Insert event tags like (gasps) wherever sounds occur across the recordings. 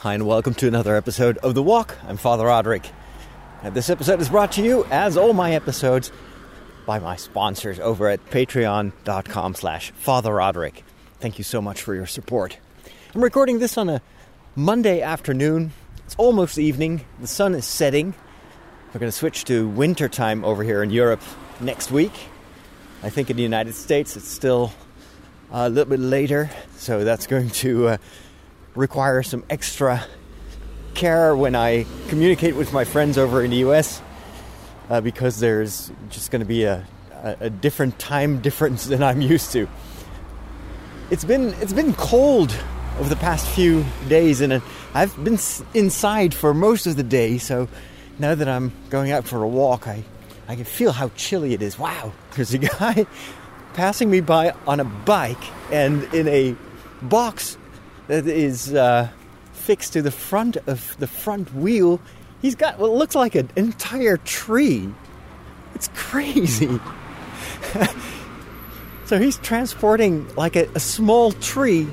Hi, and welcome to another episode of The Walk. I'm Father Roderick. And this episode is brought to you, as all my episodes, by my sponsors over at patreon.com slash Father Roderick. Thank you so much for your support. I'm recording this on a Monday afternoon. It's almost evening. The sun is setting. We're going to switch to winter time over here in Europe next week. I think in the United States it's still a little bit later, so that's going to uh, require some extra care when I communicate with my friends over in the US uh, because there's just going to be a, a, a, different time (laughs) difference than I'm used to. It's been it's been cold over the past few days, and uh, I've been inside for most of the day. So now that I'm going out for a walk, I I can feel how chilly it is. Wow, there's a guy (laughs) passing me by on a bike and in a box that is uh, fixed to the front of the front wheel. He's got what looks like an entire tree. It's crazy. (laughs) so he's transporting like a, a small tree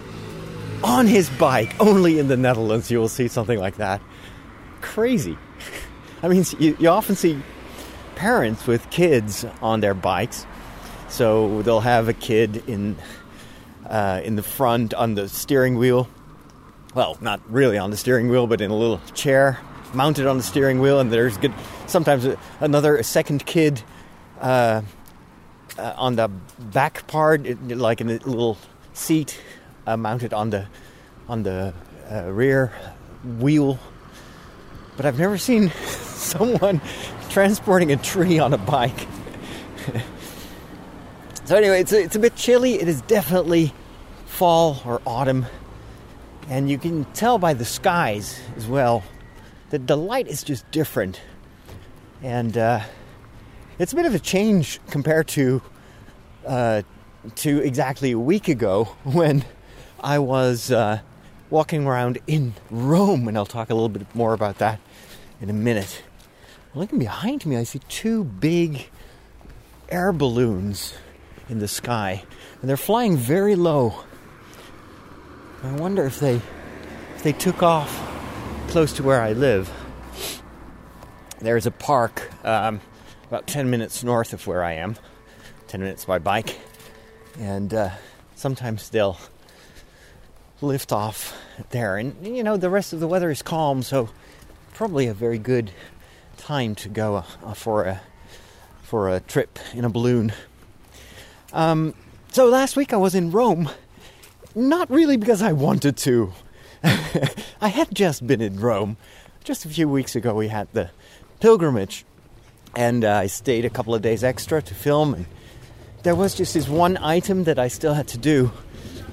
on his bike. Only in the Netherlands you will see something like that. Crazy. (laughs) I mean, you, you often see parents with kids on their bikes. So they'll have a kid in uh, in the front on the steering wheel. Well, not really on the steering wheel, but in a little chair mounted on the steering wheel, and there's good sometimes another a second kid uh, uh, on the back part, like in a little seat uh, mounted on the on the uh, rear wheel. But I've never seen (laughs) someone transporting a tree on a bike. (laughs) So anyway, it's a, it's a bit chilly. It is definitely fall or autumn, and you can tell by the skies as well that the light is just different, and uh, it's a bit of a change compared to uh, to exactly a week ago (laughs) when I was uh, walking around in Rome, and I'll talk a little bit more about that in a minute. Looking behind me, I see two big air balloons in the sky, and they're flying very low. I wonder if they if they took off close to where I live. There's a park um, about 10 minutes north of where I am, 10 minutes by bike, and uh, sometimes they'll lift off there. And you know, the rest of the weather is calm, so probably a very good time to go uh, for a for a trip in a balloon. Um, so last week I was in Rome, not really because I wanted to. (laughs) I had just been in Rome. Just a few weeks ago, we had the pilgrimage, and uh, I stayed a couple of days extra to film. And there was just this one item that I still had to do,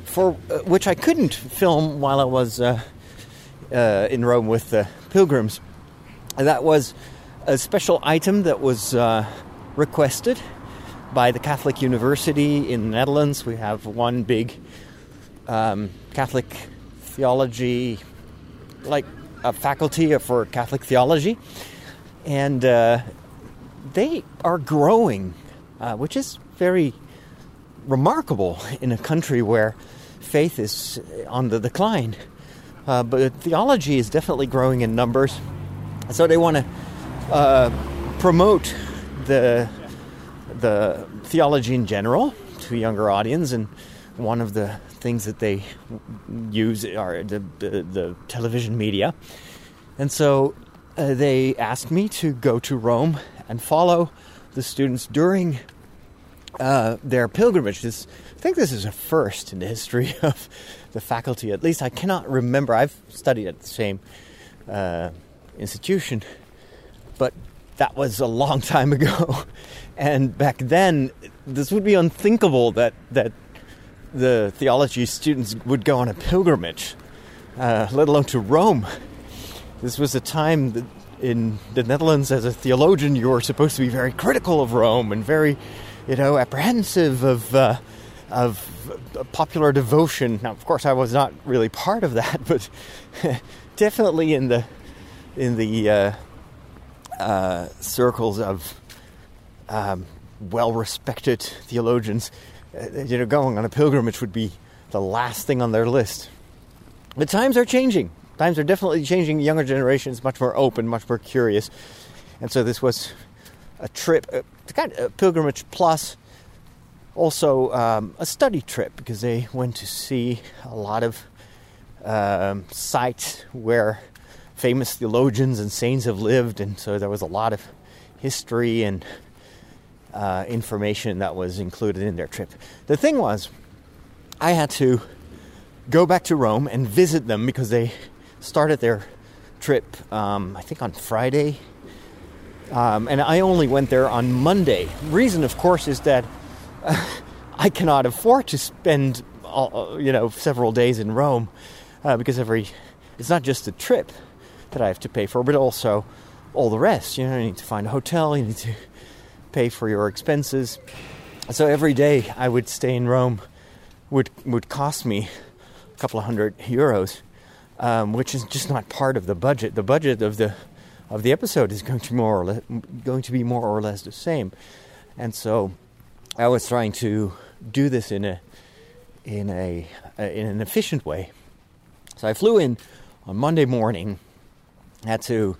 for uh, which I couldn't film while I was uh, uh in Rome with the pilgrims. And that was a special item that was uh, requested by the Catholic University in the Netherlands. We have one big um, Catholic theology, like a faculty for Catholic theology, and uh, they are growing, uh, which is very remarkable in a country where faith is on the decline. Uh, but theology is definitely growing in numbers, so they want to uh, promote the the theology in general to a younger audience, and one of the things that they use are the, the, the television media. And so uh, they asked me to go to Rome and follow the students during uh, their pilgrimage. This, I think this is a first in the history (laughs) of the faculty. At least I cannot remember. I've studied at the same uh, institution, but that was a long time ago. (laughs) And back then, this would be unthinkable that, that the theology students would go on a pilgrimage, uh, let alone to Rome. This was a time that in the Netherlands, as a theologian, you were supposed to be very critical of Rome and very, you know, apprehensive of uh, of popular devotion. Now, of course, I was not really part of that, (laughs) but (laughs) definitely in the in the uh, uh, circles of um, well respected theologians, uh, you know, going on a pilgrimage would be the last thing on their list. The times are changing. times are definitely changing. Younger generations much more open, much more curious, and so this was a trip, a, kind of a pilgrimage plus also um, a study trip because they went to see a lot of um, sites where famous theologians and saints have lived, and so there was a lot of history and uh, information that was included in their trip. The thing was, I had to go back to Rome and visit them because they started their trip, um, I think, on Friday. Um, and I only went there on Monday. Reason, of course, is that uh, (laughs) I cannot afford to spend, all, you know, several days in Rome uh, because every it's not just the trip that I have to pay for, but also all the rest. You know, you need to find a hotel, you need to pay for your expenses. So every day I would stay in Rome would would cost me a couple of hundred euros, um, which is just not part of the budget. The budget of the of the episode is going to more or less, going to be more or less the same, and so I was trying to do this in a in a in an efficient way. So I flew in on Monday morning. Had to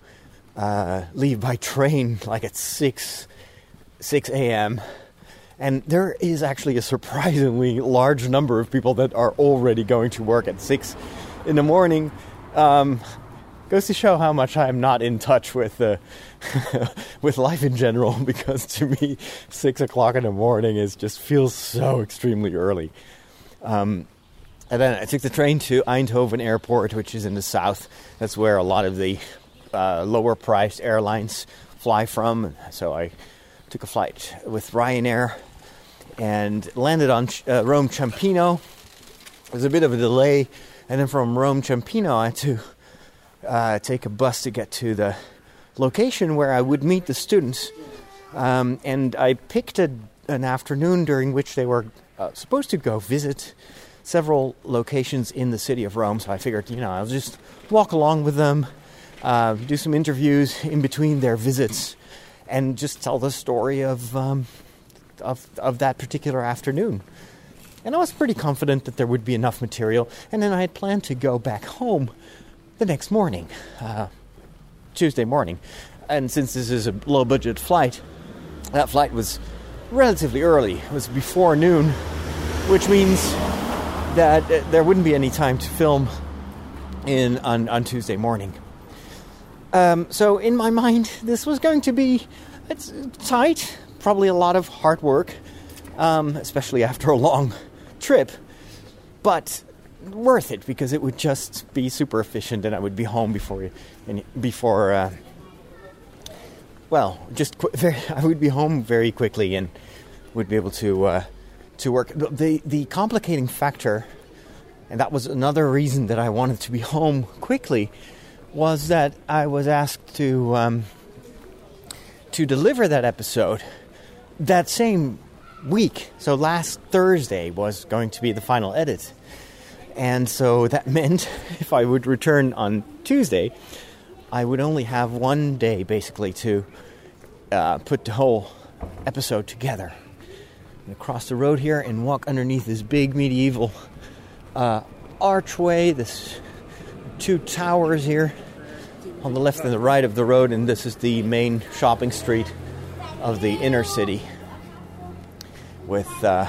uh, leave by train like at six six a.m. And there is actually a surprisingly large number of people that are already going to work at six in the morning. Um, goes to show how much I'm not in touch with uh, (laughs) with life in general. (laughs) Because to me, six o'clock in the morning is just feels so extremely early. Um, and then I took the train to Eindhoven Airport, which is in the south. That's where a lot of the uh, lower priced airlines fly from. So I took a flight with Ryanair and landed on uh, Rome Ciampino. There was a bit of a delay, and then from Rome Ciampino, I had to uh, take a bus to get to the location where I would meet the students. Um, and I picked a, an afternoon during which they were uh, supposed to go visit several locations in the city of Rome. So I figured, you know, I'll just walk along with them, uh, do some interviews in between their visits, and just tell the story of, um, of, of that particular afternoon. And I was pretty confident that there would be enough material. And then I had planned to go back home the next morning, uh, Tuesday morning. And since this is a low budget flight, that flight was relatively early. It was before noon, which means that there wouldn't be any time to film in on, on Tuesday morning. Um, so in my mind, (laughs) this was going to be it's tight, probably a lot of hard work, um, especially after a long trip, but worth it because it would just be super efficient, and I would be home before before. Uh, well, just qu- very, (laughs) I would be home very quickly and would be able to uh, to work. The the complicating factor, and that was another reason that I wanted to be (laughs) home quickly, was that I was asked to um, to deliver that episode that same week. So last Thursday was going to be the final edit, and so that (laughs) meant if I would return on Tuesday, I would only have one day basically to uh, put the whole episode together cross the road here and walk underneath this big medieval uh, archway. This two towers here on the left and the right of the road, and this is the main shopping street of the inner city with uh,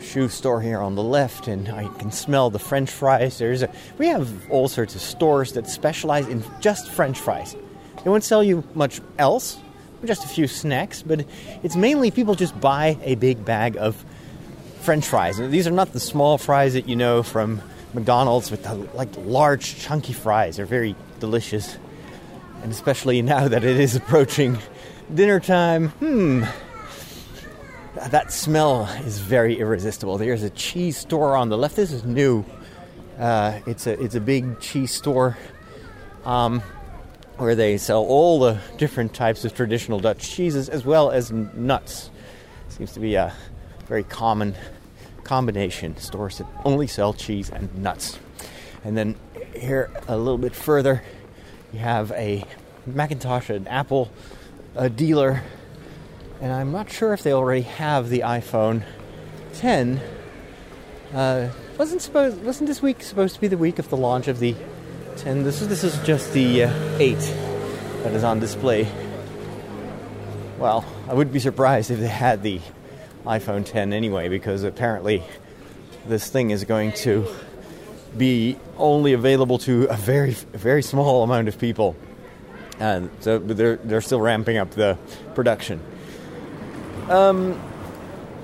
shoe store here on the left, and I can smell the French fries. There's a we have all sorts of stores that specialize in just French fries. They won't sell you much else, just a few snacks, but it's mainly people just buy a big bag of French fries. And these are not the small fries that you know from McDonald's with the like large chunky fries. They're very delicious, and especially now that it is approaching dinner time. Hmm. That smell is very irresistible. There's a cheese store on the left. This is new. Uh, it's a it's a big cheese store. Um, where they sell all the different types of traditional Dutch cheeses as well as nuts. Seems to be a very common combination. Stores that only sell cheese and nuts. And then here a little bit further, you have a Macintosh an Apple a dealer, and I'm not sure if they already have the iPhone 10. Uh, wasn't supposed wasn't this week supposed to be the week of the launch of the 10. This is this is just the uh, 8 that is on display. Well, I would be surprised if they had the iPhone 10 anyway, because apparently this thing is going to be only available to a very very small amount of people, and so they're they're still ramping up the production. Um,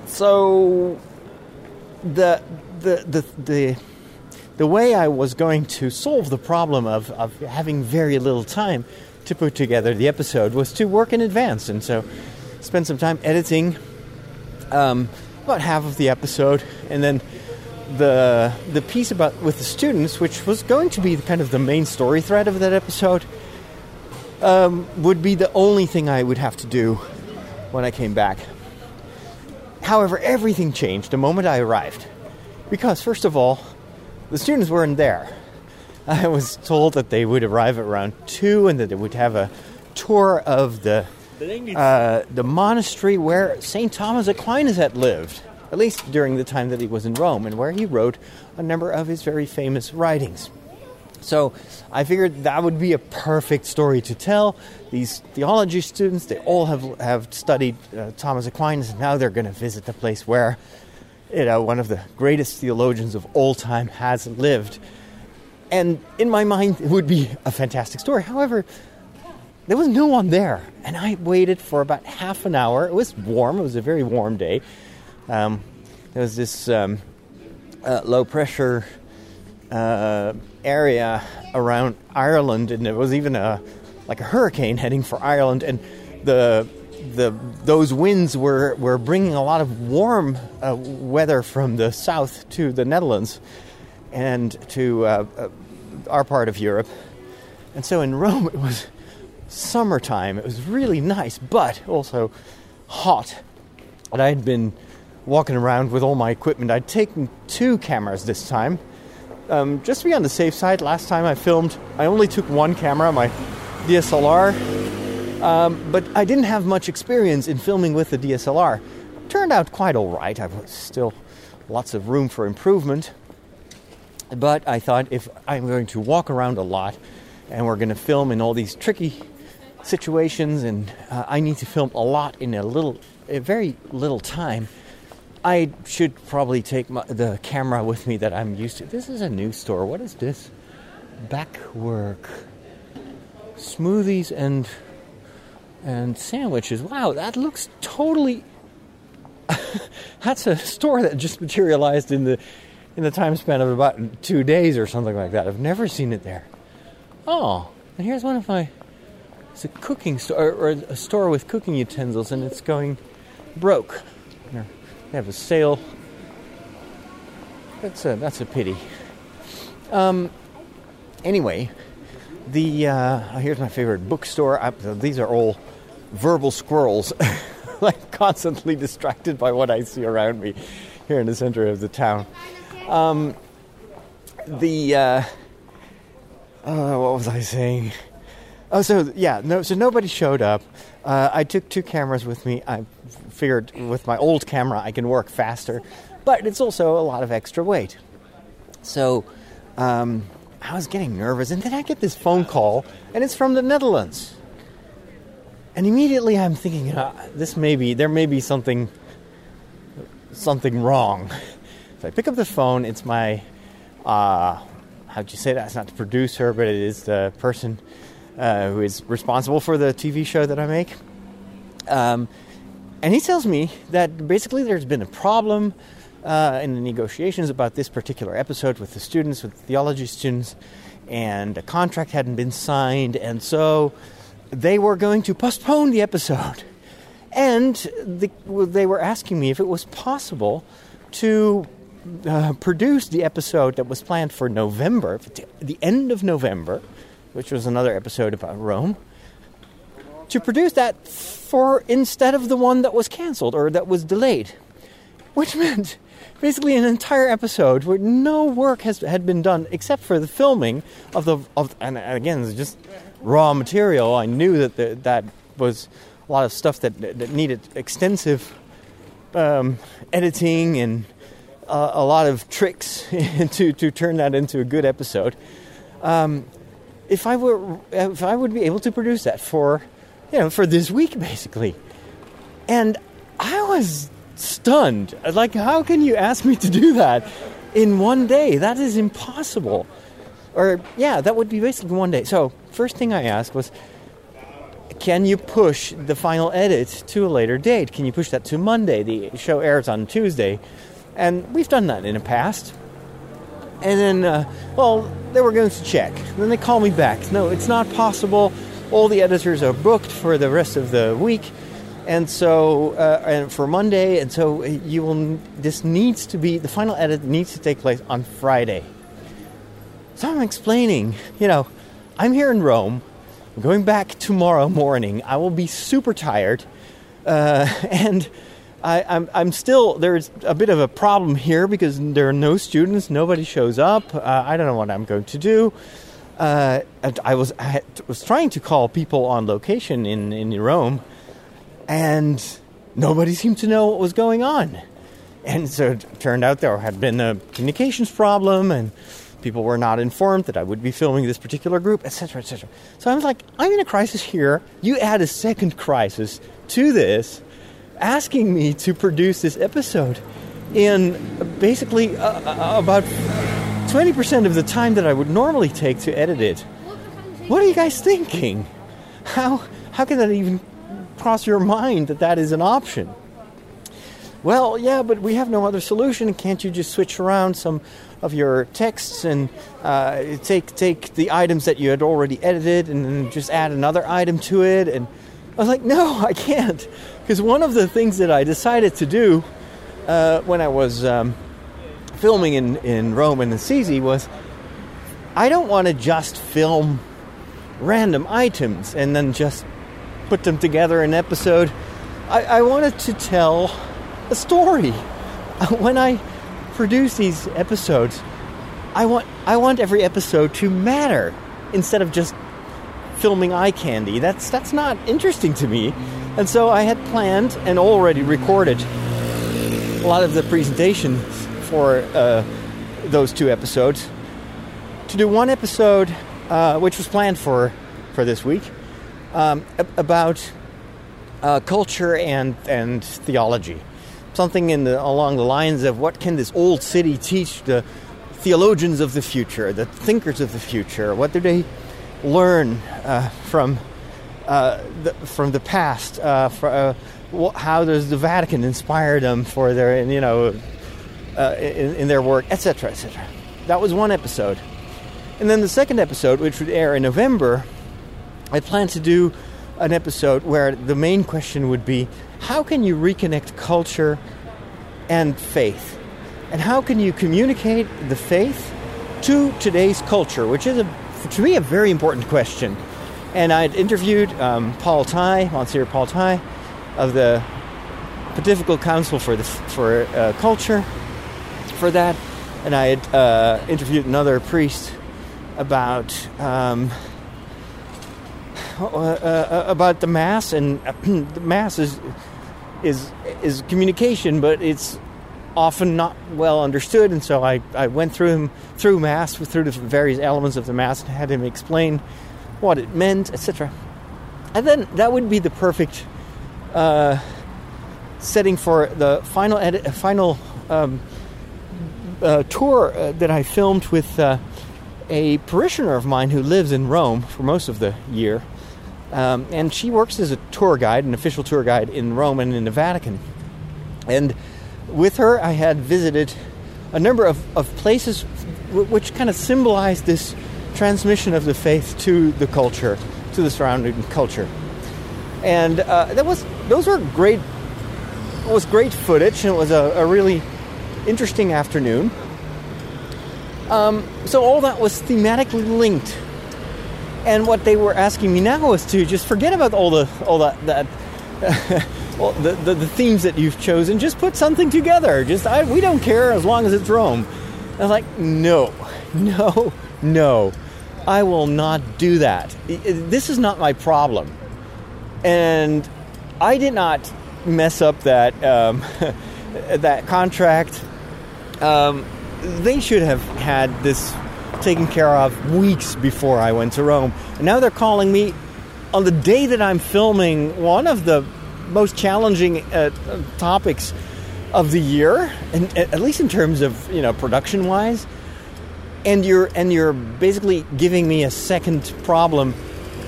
so the the the the the way I was going to solve the problem of, of having very little time to put together the episode was to work in advance, and so spend some time editing um, about half of the episode, and then the the piece about with the students, which was going to be kind of the main story thread of that episode, um, would be the only thing I would have to do when I came back. However, everything changed the moment I arrived, because first of all, the students weren't there. I was told that they would arrive at around two and that they would have a tour of the uh, the monastery where Saint Thomas Aquinas had lived, at least during the time that he was in Rome, and where he wrote a number of his very famous writings. So I figured that would be a perfect story to tell. These theology students, they all have have studied uh, Thomas Aquinas, and now they're going to visit the place where you know, one of the greatest theologians of all time has lived. And in my mind, it would be a fantastic story. However, there was no one there. And I waited for about half an hour. It was warm, it was a very warm day. Um, there was this um, uh, low pressure uh, area around Ireland, and there was even a like a hurricane heading for Ireland. And the the those winds were were bringing a lot of warm uh, weather from the south to the Netherlands and to uh, uh, our part of Europe. And so in Rome it was summertime. It was really nice, but also hot. And I had been walking around with all my equipment. I'd taken two cameras this time. Um, just to be on the safe side, last time I filmed, I only took one camera, my DSLR, um, but I didn't have much experience in filming with the DSLR. Turned out quite all right. I was still lots of room for improvement. But I thought if I'm going to walk around a lot and we're going to film in all these tricky situations and uh, I need to film a lot in a little, a very little time, I should probably take my, the camera with me that I'm used to. This is a new store. What is this? Back work. Smoothies and and sandwiches. Wow, that looks totally. (laughs) That's a store that just materialized in the in the time span of about two days or something like that. I've never seen it there. Oh, and here's one of my. It's a cooking store or a store with cooking utensils, and it's going broke. They have a sale. That's a that's a pity. Um. Anyway, the uh, here's my favorite bookstore. I, these are all verbal squirrels, (laughs) like constantly distracted by what I see around me here in the center of the town. Um, the uh, uh, what was I saying? Oh, so yeah, no, so nobody showed up. Uh, I took two cameras with me. I figured with my old camera I can work faster, but it's also a lot of extra weight. So um, I was getting nervous, and then I get this phone call, and it's from the Netherlands. And immediately I'm thinking, uh, this may be, there may be something, something wrong. (laughs) So I pick up the phone. It's my, uh, how'd you say that? It's not the producer, but it is the person uh, who is responsible for the TV show that I make. Um, and he tells me that basically there's been a problem uh, in the negotiations about this particular episode with the students, with the theology students, and a contract hadn't been signed, and so they were going to postpone the episode. And the, they were asking me if it was possible to uh, produce the episode that was planned for November, the end of November, which was another episode about Rome, to produce that for instead of the one that was canceled or that was delayed. Which meant basically an entire episode where no work has had been done except for the filming of the of and again just raw material. I knew that the, that was a lot of stuff that that needed extensive um, editing and uh, a lot of tricks (laughs) to to turn that into a good episode. Um, if I were if I would be able to produce that for you know for this week basically. And I was stunned. Like how can you ask me to do that in one day? That is impossible. Or yeah, that would be basically one day. So, first thing I asked was can you push the final edit to a later date? Can you push that to Monday? The show airs on Tuesday. And we've done that in the past. And then, uh, well, they were going to check. then they call me back. No, it's not possible. All the editors are booked for the rest of the week, and so uh, and for Monday, and so you will. This needs to be the final edit needs to take place on Friday. So I'm explaining. You know, I'm here in Rome. I'm going back tomorrow morning. I will be super tired, uh, (laughs) and I, am I'm, I'm still there's a bit of a problem here because there are no students, nobody shows up. Uh, I don't know what I'm going to do. Uh, I was I was trying to call people on location in in Rome, and nobody seemed to know what was going on. And so it turned out there had been a communications problem, and people were not informed that I would be filming this particular group, etc., etc. So I was like, I'm in a crisis here. You add a second crisis to this asking me to produce this episode in basically uh, uh about 20% of the time that I would normally take to edit it. What are you guys thinking? How, how can that even cross your mind that that is an option? Well, yeah, but we have no other solution. Can't you just switch around some of your texts and uh, take take the items that you had already edited and then just add another item to it? And I was like, no, (laughs) I can't. Because one of the things that I decided to do uh, when I was um, filming in, in Rome and Assisi was I don't want to just film random items and then just put them together in an episode. I, I wanted to tell a story. (laughs) When I produce these episodes, I want I want every episode to matter instead of just filming eye candy. That's that's not interesting to me. And so I had planned and already recorded a lot of the presentations for uh, those two episodes. To do one episode, uh, which was planned for for this week, um, about uh, culture and and theology, something in the, along the lines of what can this old city teach the theologians of the future, the thinkers of the future? What do they learn uh, from uh, the, from the past. Uh, for, uh, how does the Vatican inspire them for their, you know, uh, in, in, their work, etc., etc. That was one episode, and then the second episode, which would air in November, I plan to do an episode where the main question would be, how can you reconnect culture and faith, and how can you communicate the faith to today's culture, which is a to me a very important question. And I'd interviewed um, Paul Tighe, Monsignor Paul Tighe, of the Pontifical Council for the for uh, Culture, for that, and I had uh, interviewed another priest about um, uh, uh about the mass, and (clears throat) the mass is is is communication, but it's often not well understood, and so I, I went through him through mass through the various elements of the mass and had him explain what it meant, etc. And then that would be the perfect uh, setting for the final edit, uh, final um, uh, tour uh, that I filmed with uh, a parishioner of mine who lives in Rome for most of the year. Um, and she works as a tour guide, an official tour guide in Rome and in the Vatican. And with her, I had visited a number of, of places w- which kind of symbolized this transmission of the faith to the culture, to the surrounding culture. And uh, that was those were great. It was great footage, and it was a, a really interesting afternoon. Um, so all that was thematically linked. And what they were asking me now was to just forget about all the all that that. (laughs) well, the, the, the, themes that you've chosen, just put something together. Just I, we don't care as long as it's Rome. I was like, no, (laughs) no, no. I will not do that. This is not my problem. And I did not mess up that um, (laughs) that contract. Um, they should have had this taken care of weeks before I went to Rome. And now they're calling me on the day that I'm filming one of the most challenging uh, topics of the year, and at least in terms of you know production wise. And you're and you're basically giving me a second problem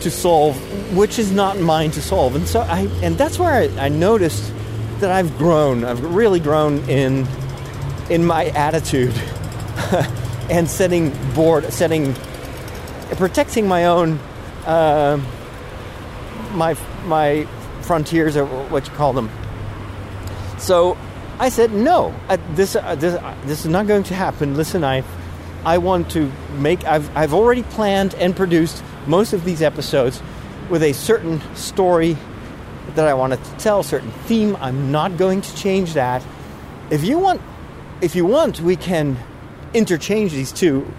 to solve, which is not mine to solve. And so I and that's where I, I noticed that I've grown. I've really grown in in my attitude (laughs) and setting board, setting, protecting my own, uh, my my frontiers or what you call them. So I said no. Uh, this uh, this uh, this is not going to happen. Listen, I I want to make. I've I've already planned and produced most of these episodes with a certain story that I wanted to tell, certain theme. I'm not going to change that. If you want, if you want, we can interchange these two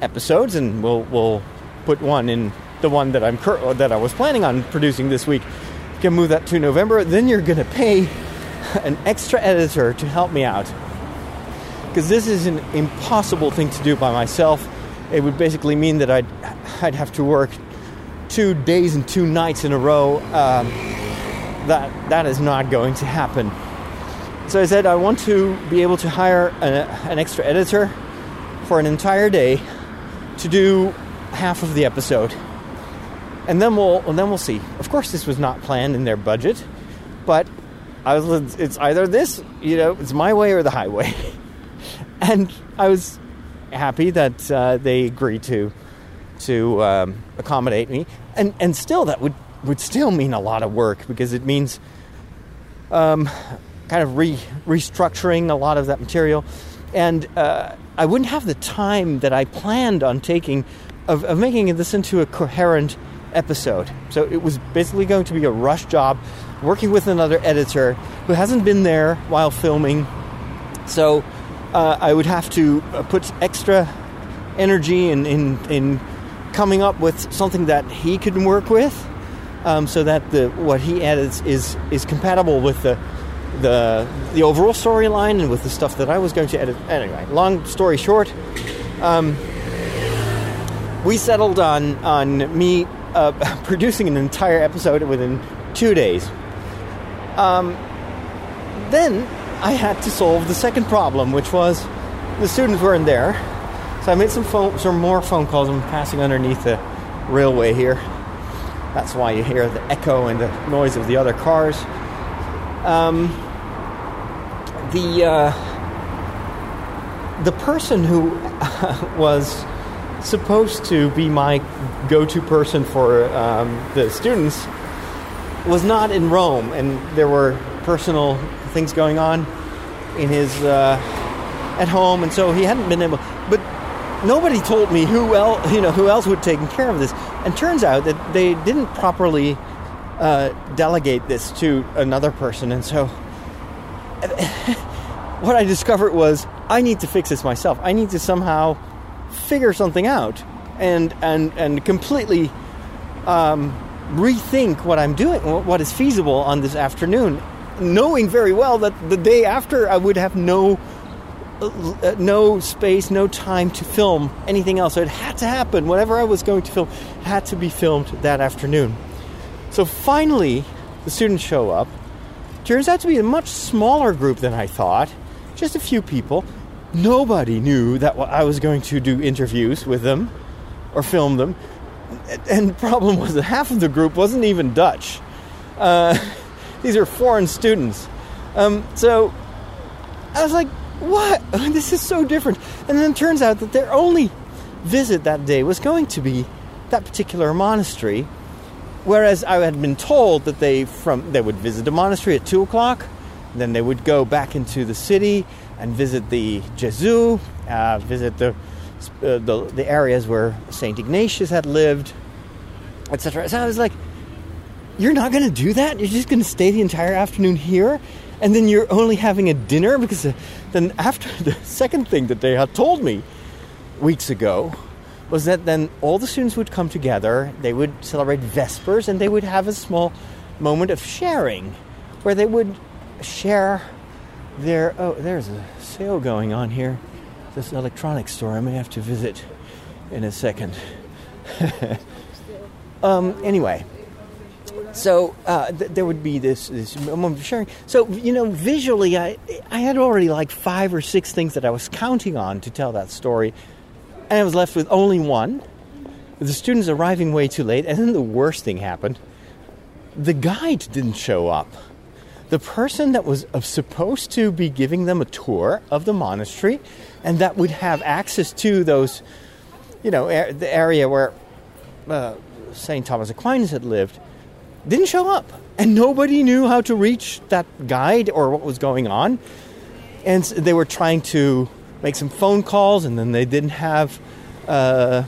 episodes, and we'll we'll put one in the one that I'm cur- that I was planning on producing this week. You can move that to November. Then you're going to pay an extra editor to help me out because this is an impossible thing to do by myself. It would basically mean that I'd I'd have to work two days and two nights in a row. Um, that that is not going to happen. So I said I want to be able to hire a, an extra editor for an entire day to do half of the episode, and then we'll and then we'll see. Of course, this was not planned in their budget, but I was. It's either this, you know, it's my way or the highway, (laughs) and I was happy that uh, they agreed to to um, accommodate me, and and still that would would still mean a lot of work because it means um, kind of re- restructuring a lot of that material, and uh, I wouldn't have the time that I planned on taking of, of making this into a coherent episode. So it was basically going to be a rush job, working with another editor who hasn't been there while filming. So uh, I would have to uh, put extra energy in, in, in coming up with something that he could work with, um, so that the what he edits is is compatible with the the the overall storyline and with the stuff that I was going to edit. Anyway, long story short, um, we settled on on me uh, (laughs) producing an entire episode within two days. Um, then I had to solve the second problem, which was the students weren't there. So I made some phone, some more phone calls. I'm passing underneath the railway here. That's why you hear the echo and the noise of the other cars. Um, the uh, the person who (laughs) was supposed to be my go-to person for um, the students was not in Rome, and there were personal things going on in his uh, at home, and so he hadn't been able. But nobody told me who else, you know, who else would take care of this. And turns out that they didn't properly uh, delegate this to another person, and so (laughs) what I discovered was I need to fix this myself. I need to somehow figure something out and and and completely um, rethink what I'm doing, what is feasible on this afternoon, knowing very well that the day after I would have no uh, no space, no time to film anything else. So it had to happen. Whatever I was going to film had to be filmed that afternoon. So finally, the students show up. Turns out to be a much smaller group than I thought. Just a few people. Nobody knew that I was going to do interviews with them or film them. And the problem was that half of the group wasn't even Dutch. Uh, (laughs) these are foreign students. Um, so I was like, what? (laughs) This is so different. And then it turns out that their only visit that day was going to be that particular monastery. Whereas I had been told that they from they would visit a monastery at two o'clock, then they would go back into the city and visit the Gesù, uh, visit the, uh, the the areas where Saint Ignatius had lived, etc. So I was like, "You're not going to do that? You're just going to stay the entire afternoon here?" and then you're only having a dinner because uh, then after (laughs) the second thing that they had told me weeks ago was that then all the students would come together they would celebrate vespers and they would have a small moment of sharing where they would share their oh there's a sale going on here this electronics store I may have to visit in a second. (laughs) um, anyway, so uh, th- there would be this this moment of sharing. So you know, visually, I I had already like five or six things that I was counting on to tell that story, and I was left with only one. The students arriving way too late, and then the worst thing happened. The guide didn't show up. The person that was supposed to be giving them a tour of the monastery, and that would have access to those, you know, the area where uh, Saint Thomas Aquinas had lived didn't show up. And nobody knew how to reach that guide or what was going on. And they were trying to make some phone calls, and then they didn't have uh,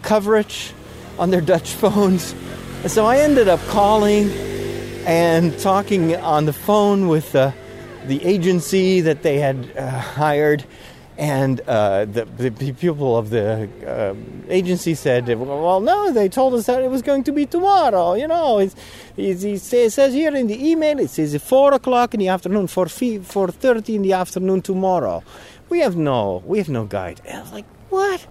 coverage on their (laughs) Dutch phones. And so I ended up calling and talking on the phone with uh, the agency that they had uh, hired and uh, the, the, people of the uh, agency said, "Well, no, they told us that it was going to be tomorrow. You know, it's, it's, it says here in the email it says four o'clock in the afternoon, four four thirty in the afternoon tomorrow. We have no, we have no guide." And I was like, "What?"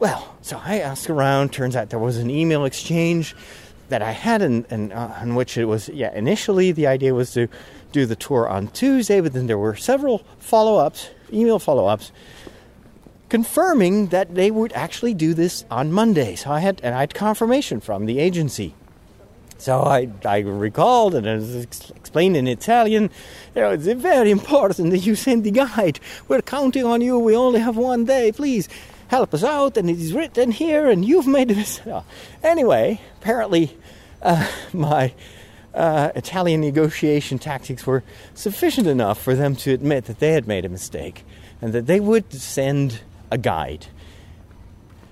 Well, so I asked around. Turns out there was an email exchange that I had, in, in, uh, in which it was, yeah, initially the idea was to do the tour on Tuesday, but then there were several follow ups, email follow ups, confirming that they would actually do this on Monday. So I had, and I had confirmation from the agency. So I, I recalled and I explained in Italian, you know, it's very important that you send the guide. We're counting on you. We only have one day. Please help us out. And it is written here, and you've made this. (laughs) Anyway, apparently, uh, (laughs) my uh, Italian negotiation tactics were sufficient enough for them to admit that they had made a mistake and that they would send a guide.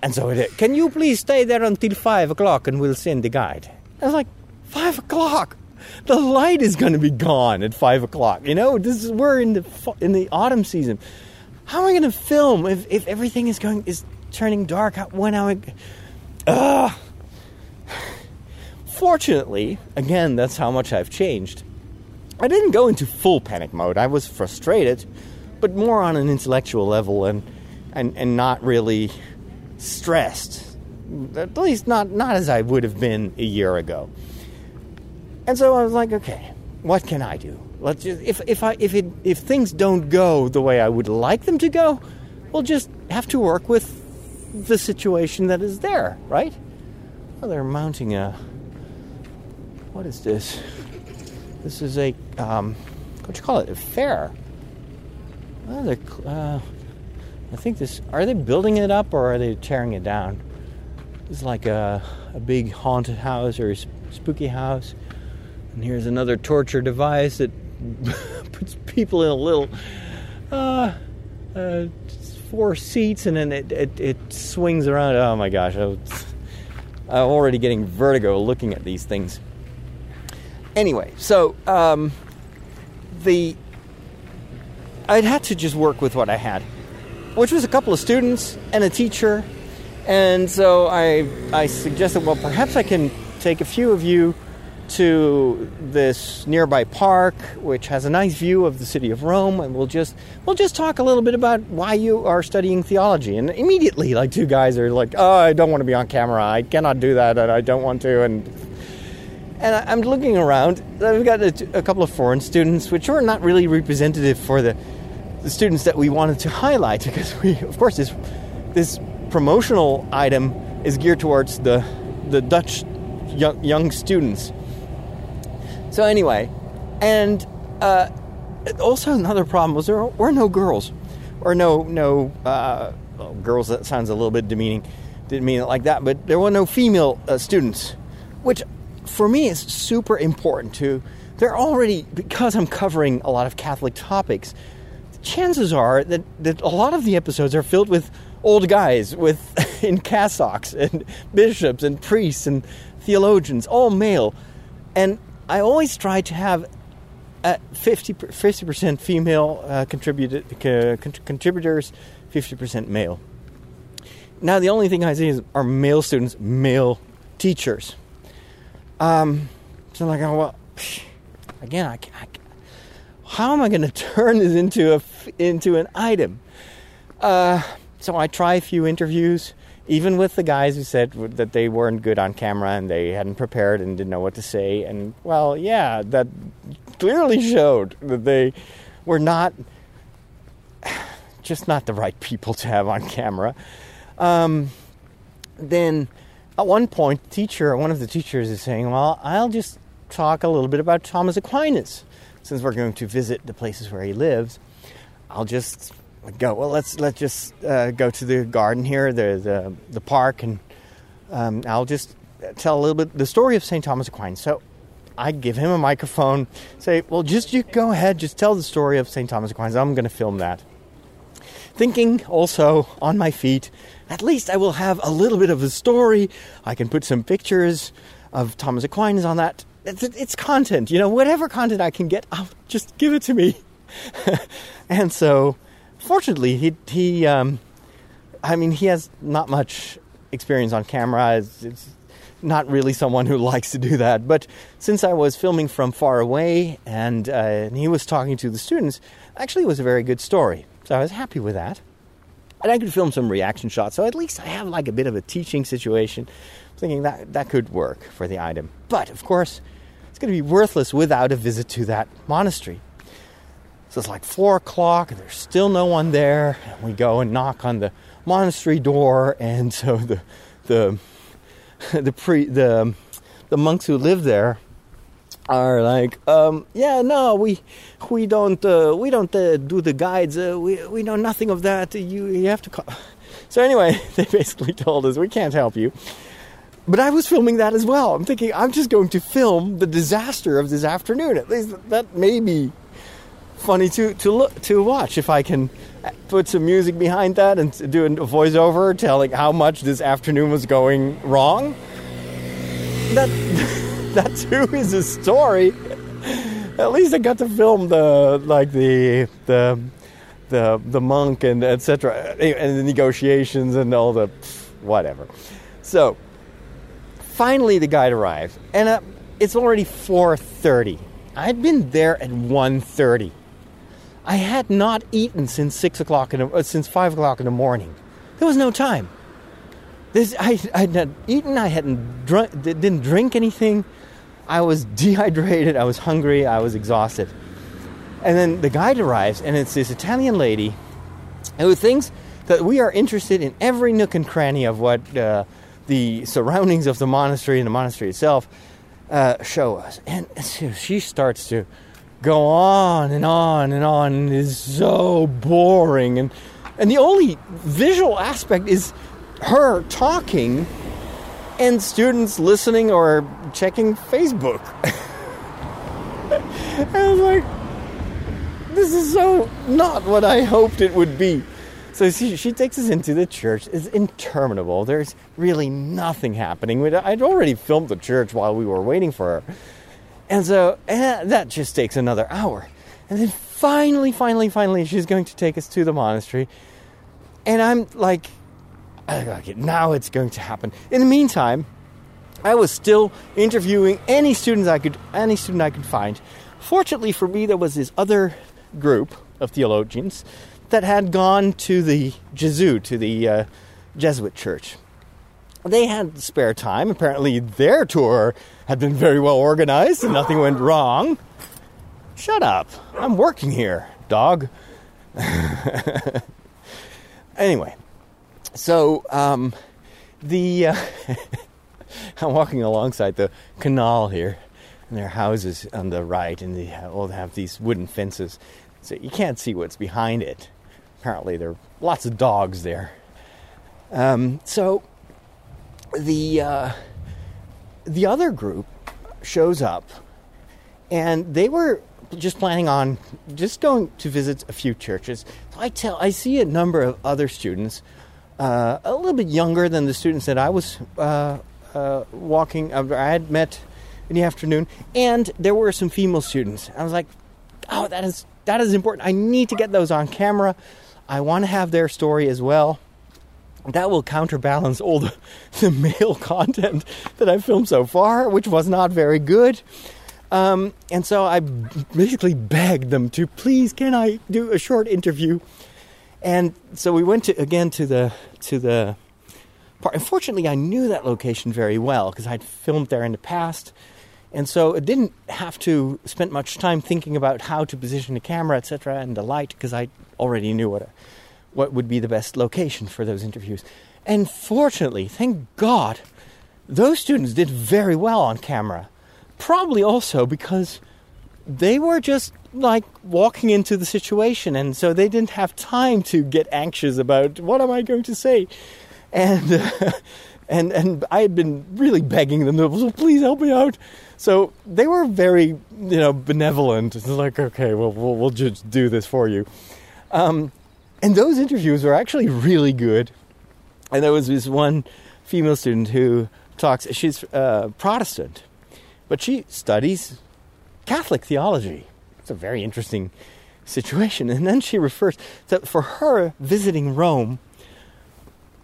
And so it, can you please stay there until five o'clock and we'll send the guide? I was like, five o'clock? The light is going to be gone at five o'clock. You know, this is we're in the in the autumn season. How am I going to film if, if everything is going is turning dark? When am I? Ugh. Fortunately, again, that's how much I've changed. I didn't go into full panic mode. I was frustrated, but more on an intellectual level and and, and not really stressed. At least not not as I would have been a year ago. And so I was like, okay, what can I do? Let's just if if I if it if things don't go the way I would like them to go, we'll just have to work with the situation that is there, right? Well, they're mounting a what is this? This is a, um, what do you call it? A fair. Well, uh, I think this, are they building it up or are they tearing it down? It's like a, a big haunted house or a spooky house. And here's another torture device that (laughs) puts people in a little, uh, uh, four seats and then it, it, it, swings around. Oh my gosh, I'm already getting vertigo looking at these things. Anyway, so um, the I'd had to just work with what I had, which was a couple of students and a teacher, and so I I suggested, well, perhaps I can take a few of you to this nearby park, which has a nice view of the city of Rome, and we'll just we'll just talk a little bit about why you are studying theology. And immediately, like two guys are like, "Oh, I don't want to be on camera. I cannot do that, and I don't want to." And and I'm looking around. We've got a, a, couple of foreign students, which are not really representative for the, the students that we wanted to highlight, (laughs) because we, of course, this this promotional item is geared towards the the Dutch young, young students. So anyway, and uh, also another problem was there were no girls, or no no uh, well, girls. That sounds a little bit demeaning. Didn't mean it like that, but there were no female uh, students, which for me, is super important to. They're already, because I'm covering a lot of Catholic topics, chances are that, that a lot of the episodes are filled with old guys with (laughs) in cassocks and bishops and priests and theologians, all male. And I always try to have uh, 50, percent female uh, contributed, contributors, 50% male. Now, the only thing I see is are male students, male teachers. Um, so I'm like, oh, well, again, I, I, how am I going (laughs) to turn this into a into an item? Uh, so I try a few interviews, even with the guys who said that they weren't good on camera and they hadn't prepared and didn't know what to say. And well, yeah, that clearly showed that they were not just not the right people to have on camera. Um, then at one point, teacher, one of the teachers is saying, "Well, I'll just talk a little bit about Thomas Aquinas, since we're going to visit the places where he lives. I'll just go. Well, let's let's just uh, go to the garden here, the the, the park, and um, I'll just tell a little bit the story of St. Thomas Aquinas. So I give him a microphone, say, "Well, just you go ahead, just tell the story of St. Thomas Aquinas. I'm going to film that." Thinking also on my feet, at least I will have a little bit of a story. I can put some pictures of Thomas Aquinas on that. It's, it's content, you know, whatever content I can get, I'll just give it to me. (laughs) and so, fortunately, he he, um, I mean, he has not much experience on camera. It's, it's not really someone who (laughs) likes to do that. But since I was filming from far away and, uh, and he was talking to the students, actually, it was a very good story. So I was happy with that. And I could film some reaction shots, so at least I have like a bit of a teaching situation. thinking that that could work for the item. But of course, it's going to be worthless without a visit to that monastery. So it's like four o'clock, and there's still no one there. And we go and knock on the monastery door, and so (laughs) the the the pre the the monks who live there are like, um, yeah, no, we we don't uh, we don't uh, do the guides. Uh, we we know nothing of that. You you have to call. (laughs) So anyway, (laughs) they basically told us we can't help you. But I was filming that as well. I'm thinking I'm just going to film the disaster of this afternoon. At least that may be funny to to look to watch if I can put some music behind that and do a voiceover telling how much this afternoon was going wrong. That. (laughs) that too is a story. At least I got to film the like the the the the monk and etc. and the negotiations and all the whatever. So finally, the guide arrived, and uh, it's already four thirty. I'd been there at 1.30. I had not eaten since six o'clock in the, uh, since five o'clock in the morning. There was no time. This I I hadn't eaten. I hadn't drunk. Didn't drink anything. I was (laughs) dehydrated, I was hungry, I was exhausted. And then the guide arrives, and it's this Italian lady who thinks that we are interested in every nook and cranny of what uh, the surroundings of the monastery and the monastery itself uh, show us. And she starts to go on and on and on, and is so boring. And, and the only visual aspect is her talking and students listening or checking Facebook. (laughs) I was like, this is so not what I hoped it would be. So she, she takes us into the church. It's interminable. There's really nothing happening. I'd already filmed the church while we were waiting for her. And so and that just takes another hour. And then finally, finally, finally, she's going to take us to the monastery. And I'm like, okay, now it's going to happen. In the meantime, I was still interviewing any students I could, any student I could find. Fortunately for me, there was this other group of theologians that had gone to the Jesuit, to the uh, Jesuit church. They had spare time. Apparently, their tour had been very well organized and nothing went wrong. Shut up. I'm working here, dog. (laughs) anyway, so, um, the uh, (laughs) I'm walking alongside the canal here, and there are houses on the right, and they all have these wooden fences, so you can't see what's behind it. Apparently, there are lots of dogs there. Um, so, the uh, the other group shows up, and they were just planning on just going to visit a few churches. So I tell, I see a number of other students uh, a little bit younger than the students that I was uh, uh, walking. Uh, I had met in the afternoon, and there were some female students. I was like, "Oh, that is that is important. I need to get those on camera. I want to have their story as well." That will counterbalance all the, (laughs) the male content that I've filmed so far, which was not very good. Um, and so I basically begged them to please, can I do a short interview? And so we went to again to the to the park. Unfortunately, I knew that location very well because I'd filmed there in the past, and so it didn't have to spend much time thinking about how to position the camera, etc., and the light because I already knew what a, what would be the best location for those interviews. And fortunately, thank God, those students did very well on camera. Probably also because they were just like walking into the situation, and so they didn't have time to get anxious about what am I going to say, and uh, (laughs) and and I had been really begging them to please help me out. So they were very you know benevolent. It's like okay, well we'll, we'll just do this for you. Um, and those interviews were actually really good. And there was this one female student who talks. She's Protestant, but she studies Catholic theology. It's a very interesting situation. And then she refers that for her, visiting Rome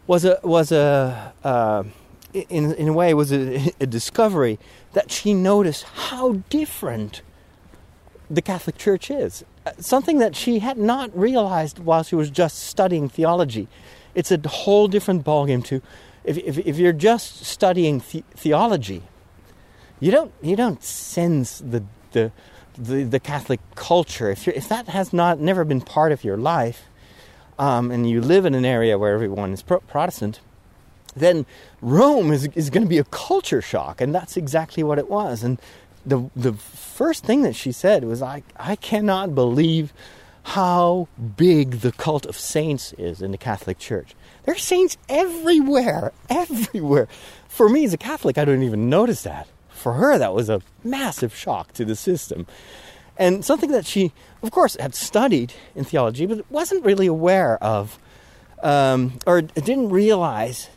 was a was a uh, in in a way was a, a discovery that she noticed how different the Catholic Church is. Something that she had not realized while she was just studying theology. It's a whole different ballgame to if, if, if you're just studying the- theology, you don't you don't sense the the the, the Catholic culture. If if that has not never been part of your life, um, and you live in an area where everyone is pro- Protestant, then Rome is is going to be a culture shock, and that's exactly what it was. And the the first thing that she said was, "I I cannot believe." How big the cult of saints is in the Catholic Church. There are saints everywhere, (laughs) everywhere. For me as a Catholic, I don't even notice that for her, that was a massive shock to the system. And something that she, of course, had studied in theology, but wasn't really aware of, um, or didn't realize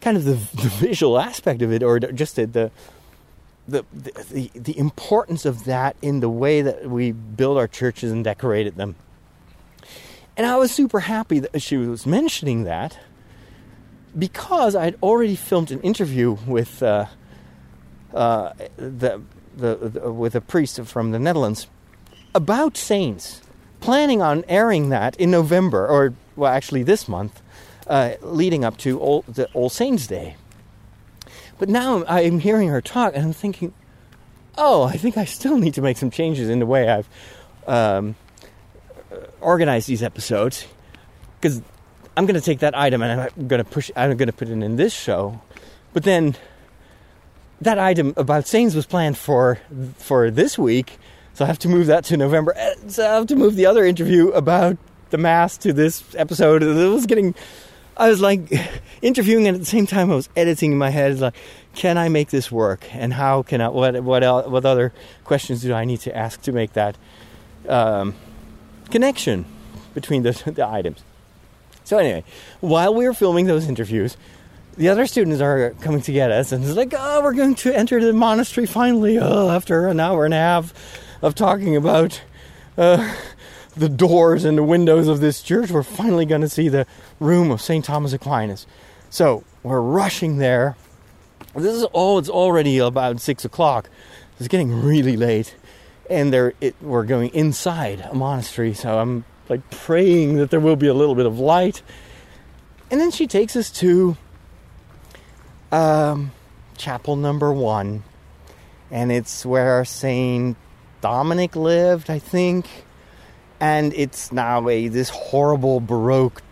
kind of the, (laughs) the, visual aspect of it, or just the, the the, the the importance of that in the way that we build our churches and decorated them. And I was super happy that she was mentioning that because I had already filmed an interview with uh, uh, the, the, the, with a priest from the Netherlands about saints, planning on airing that in November, or well, actually this month, uh, leading up to All, the All Saints Day. But now I'm hearing her talk, and I'm thinking, oh, I think I still need to make some changes in the way I've um, organized these episodes, because I'm going to take that item and I'm going to push. I'm going to put it in this show, but then that item about Saints was planned for for this week, so I have to move that to November. So I have to move the other interview about the mass to this episode. It was getting. I was like (laughs) interviewing, and at the same time, I was editing in my head. Like, can I make this work? And how can I? What what else, what other questions do I need to ask to make that um, connection between the, (laughs) the items? So anyway, while we were filming those interviews, the other students are coming to get us, and it's like, oh, we're going to enter the monastery finally. Oh, after an hour and a half of talking about uh, the doors and the windows of this church, we're finally going to see the room of St. Thomas Aquinas. So we're rushing there. This is oh, it's already about six o'clock. It's getting really late, and there it, we're going inside a monastery. So I'm like praying that there will be a little bit of light. And then she takes us to um, chapel number one, and it's where Saint Dominic lived, I think. And it's now a this horrible Baroque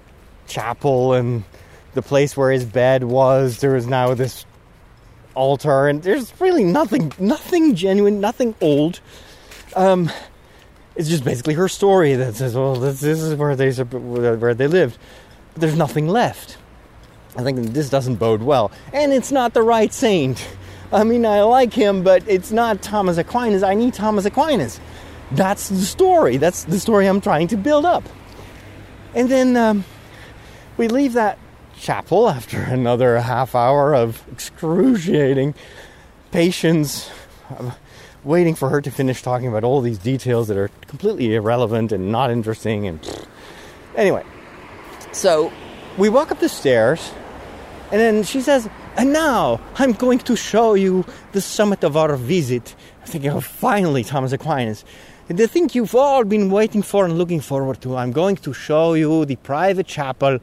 chapel, and the place where his bed was, there is now this altar, and there's really nothing, nothing genuine, nothing old. Um, it's just basically her story that says, "Well, this, this is where they where they lived." But there's nothing left. I think this doesn't bode well. And it's not the right saint. I mean, I like him, but it's not Thomas Aquinas. I need Thomas Aquinas. That's the story. That's the story I'm trying to build up. And then um, we leave that chapel after another half hour of excruciating patience, waiting for her to finish talking about all these details that are completely irrelevant and not interesting. And anyway, so we walk up the stairs and then she says, and now I'm going to show you the summit of our visit. I think, oh, finally, Thomas Aquinas. The thing you've all been waiting for and looking forward to. I'm going to show you the private chapel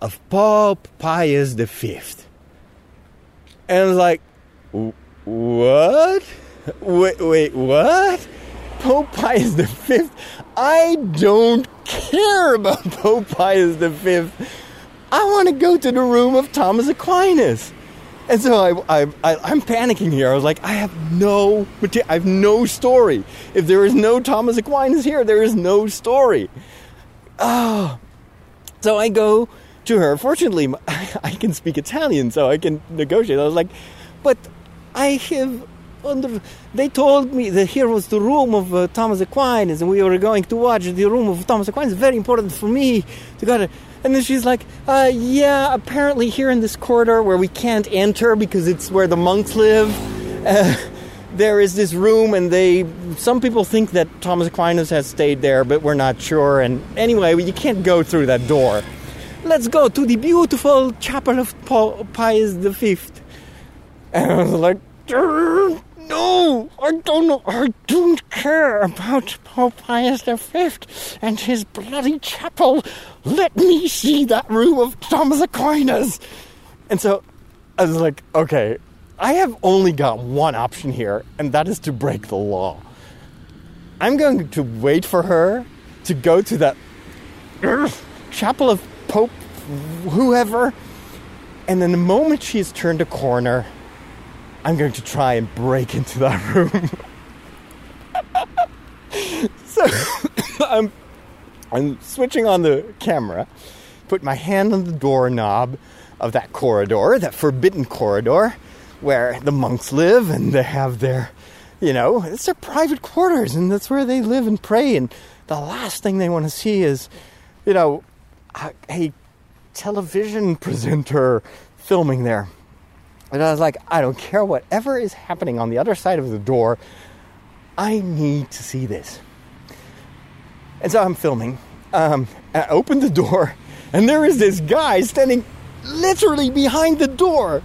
of Pope Pius V. And like, what? Wait, wait, what? Pope Pius V? I don't care about (laughs) Pope Pius V. I want to go to the room of Thomas Aquinas. And so I, I, am panicking here. I was like, I have no, I have no story. If there is no Thomas Aquinas here, there is no story. Oh. So I go to her. Fortunately, (laughs) I can speak Italian, so I can negotiate. I was like, but I have under. They told me that here was the room of uh, Thomas Aquinas, and we were going to watch the room of Thomas Aquinas. Very important for me to go to and then she's like, uh, yeah, apparently here in this corridor where we can't enter because it's where the monks live, uh, (laughs) there is this room, and they, some people think that Thomas Aquinas has stayed there, but we're not sure. And anyway, you can't go through that door. Let's go to the beautiful chapel of Paul, Pius V. And I was like, no, I don't know. I don't care about Pope Pius V and his bloody chapel. Let me see that room of Thomas Aquinas. And so I was like, okay, I have only got one option here, and that is to break the law. I'm going to wait for her to go to that chapel of Pope whoever, and then the moment she's turned a corner, I'm going to try and break into that room. (laughs) so (coughs) I'm I'm switching on the camera, put my hand on the doorknob of that corridor, that forbidden corridor where the monks live and they have their you know, it's their private quarters and that's where they live and pray and the last thing they want to see is you know a, a television presenter filming there. And I was like, I don't care whatever is happening on the other side of the door. I need to see this. And so I'm filming. Um, I open the door, and there is this guy standing literally behind the door.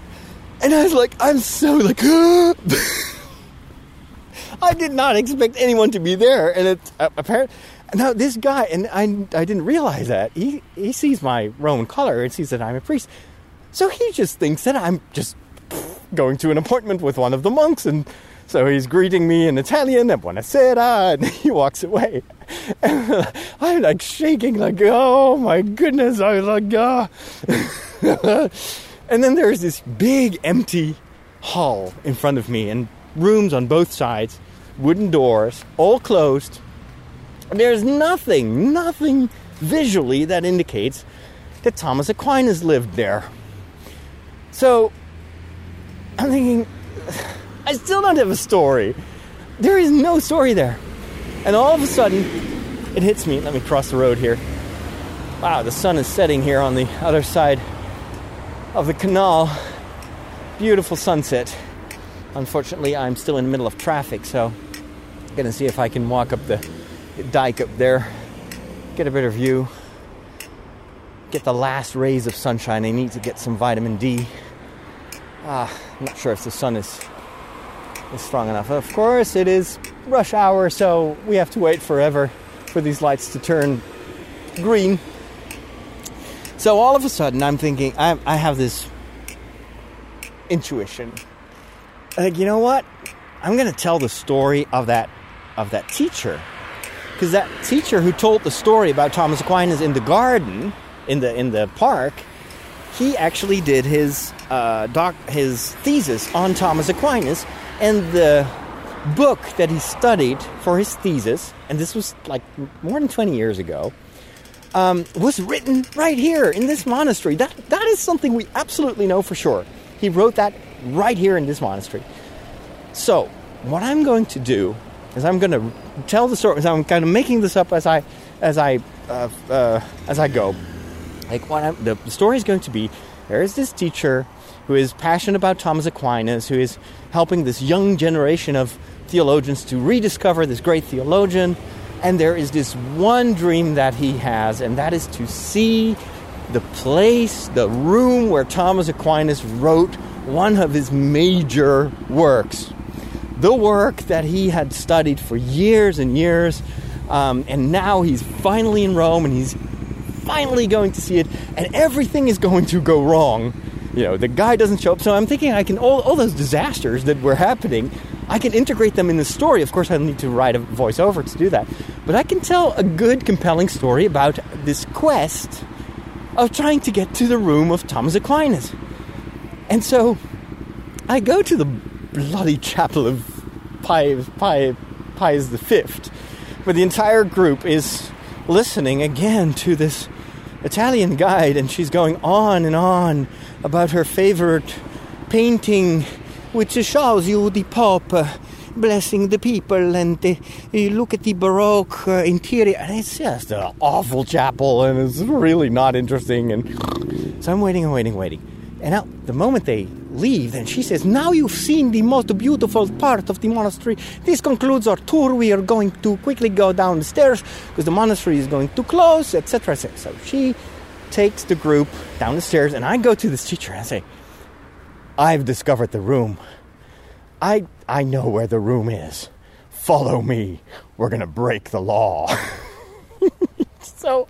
And I was like, I'm so like, (gasps) I did not expect anyone to be there. And it's uh, apparent. Now this guy, and I, I didn't realize that he he sees my Roman collar and sees that I'm a priest, so he just thinks that I'm just going to an appointment with one of the monks, and so he's greeting me in Italian, and buonasera, (laughs) and he walks away. And (laughs) I'm like shaking, like, oh my goodness, I was like, ah. (laughs) and then there's this big empty hall in front of me, and rooms on both sides, wooden doors, all closed. There's nothing, nothing visually that indicates that Thomas Aquinas lived there. So I'm thinking, (sighs) I still don't have a story. There is no story there. And all of a sudden, it hits me. Let me cross the road here. Wow, the sun is setting here on the other side of the canal. Beautiful sunset. Unfortunately, I'm still in the middle of traffic, so I'm gonna see if I can walk up the dike up there, get a better view, get the last rays of sunshine. I need to get some vitamin D. Ah, I'm not sure if the sun is is strong enough. Of course, it is rush hour, so we have to wait forever for these lights to turn green. So all of a sudden, I'm thinking, I, I have this intuition. Like, you know what? I'm going to tell the story of that of that teacher, because that teacher who told the story about Thomas Aquinas in the garden, in the in the park, he actually did his uh, doc, his thesis on Thomas Aquinas, and the book that he studied for his thesis, and this was like more than 20 years ago, um, was written right here in this monastery. That that is something we absolutely know for sure. He wrote that right here in this monastery. So, what I'm going to do is I'm going to tell the story. I'm kind of making this up as I as I uh, uh, as I go. Like what I'm, the, the story is going to be there is this teacher who is passionate about Thomas Aquinas, who is helping this young generation of theologians to rediscover this great theologian. And there is this one dream that he has, and that is to see the place, the room where Thomas Aquinas wrote one of his major works. the work that he had studied for years and years. Um, and now he's finally in Rome and he's finally going to see it, and everything is going to go wrong. You know, the guy doesn't show up. So I'm thinking I can, all, all those disasters that were happening, I can integrate them in the story. Of course, I need to write a voiceover to do that. But I can tell a good, compelling story about this quest of trying to get to the room of Thomas Aquinas. And so I go to the bloody chapel of Pius, Pius, Pius V, where the entire group is listening again to this Italian guide, and she's going on and on about her favorite painting, which shows you the Pope uh, blessing the people, and uh, you look at the Baroque uh, interior, and it's just an awful chapel, and it's really not interesting. And so I'm waiting and waiting, and waiting. And now, the moment they leave, then she says, Now you've seen the most beautiful part of the monastery. This concludes our tour. We are going to quickly go down the stairs because the monastery is going to close, etc. So she takes the group down the stairs, and I go to this teacher and I say, I've discovered the room. I, I know where the room is. Follow me. We're going to break the law. (laughs) so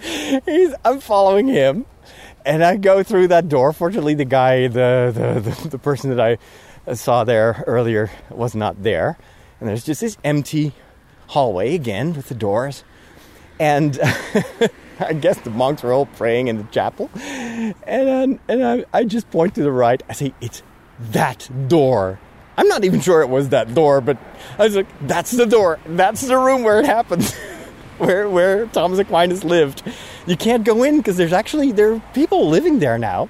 he's, I'm following him and I go through that door. Fortunately, the guy, the, the, the, the, person that I saw there earlier was not there. And there's just this empty hallway again with the doors. And (laughs) I guess the monks were all praying in the chapel. And, um, and I, I just point to the right. I say, it's that door. I'm not even sure it was that door, but I was like, that's the door. That's the room where it happens. (laughs) where where Thomas Aquinas lived. You can't go in because there's actually there are people living there now,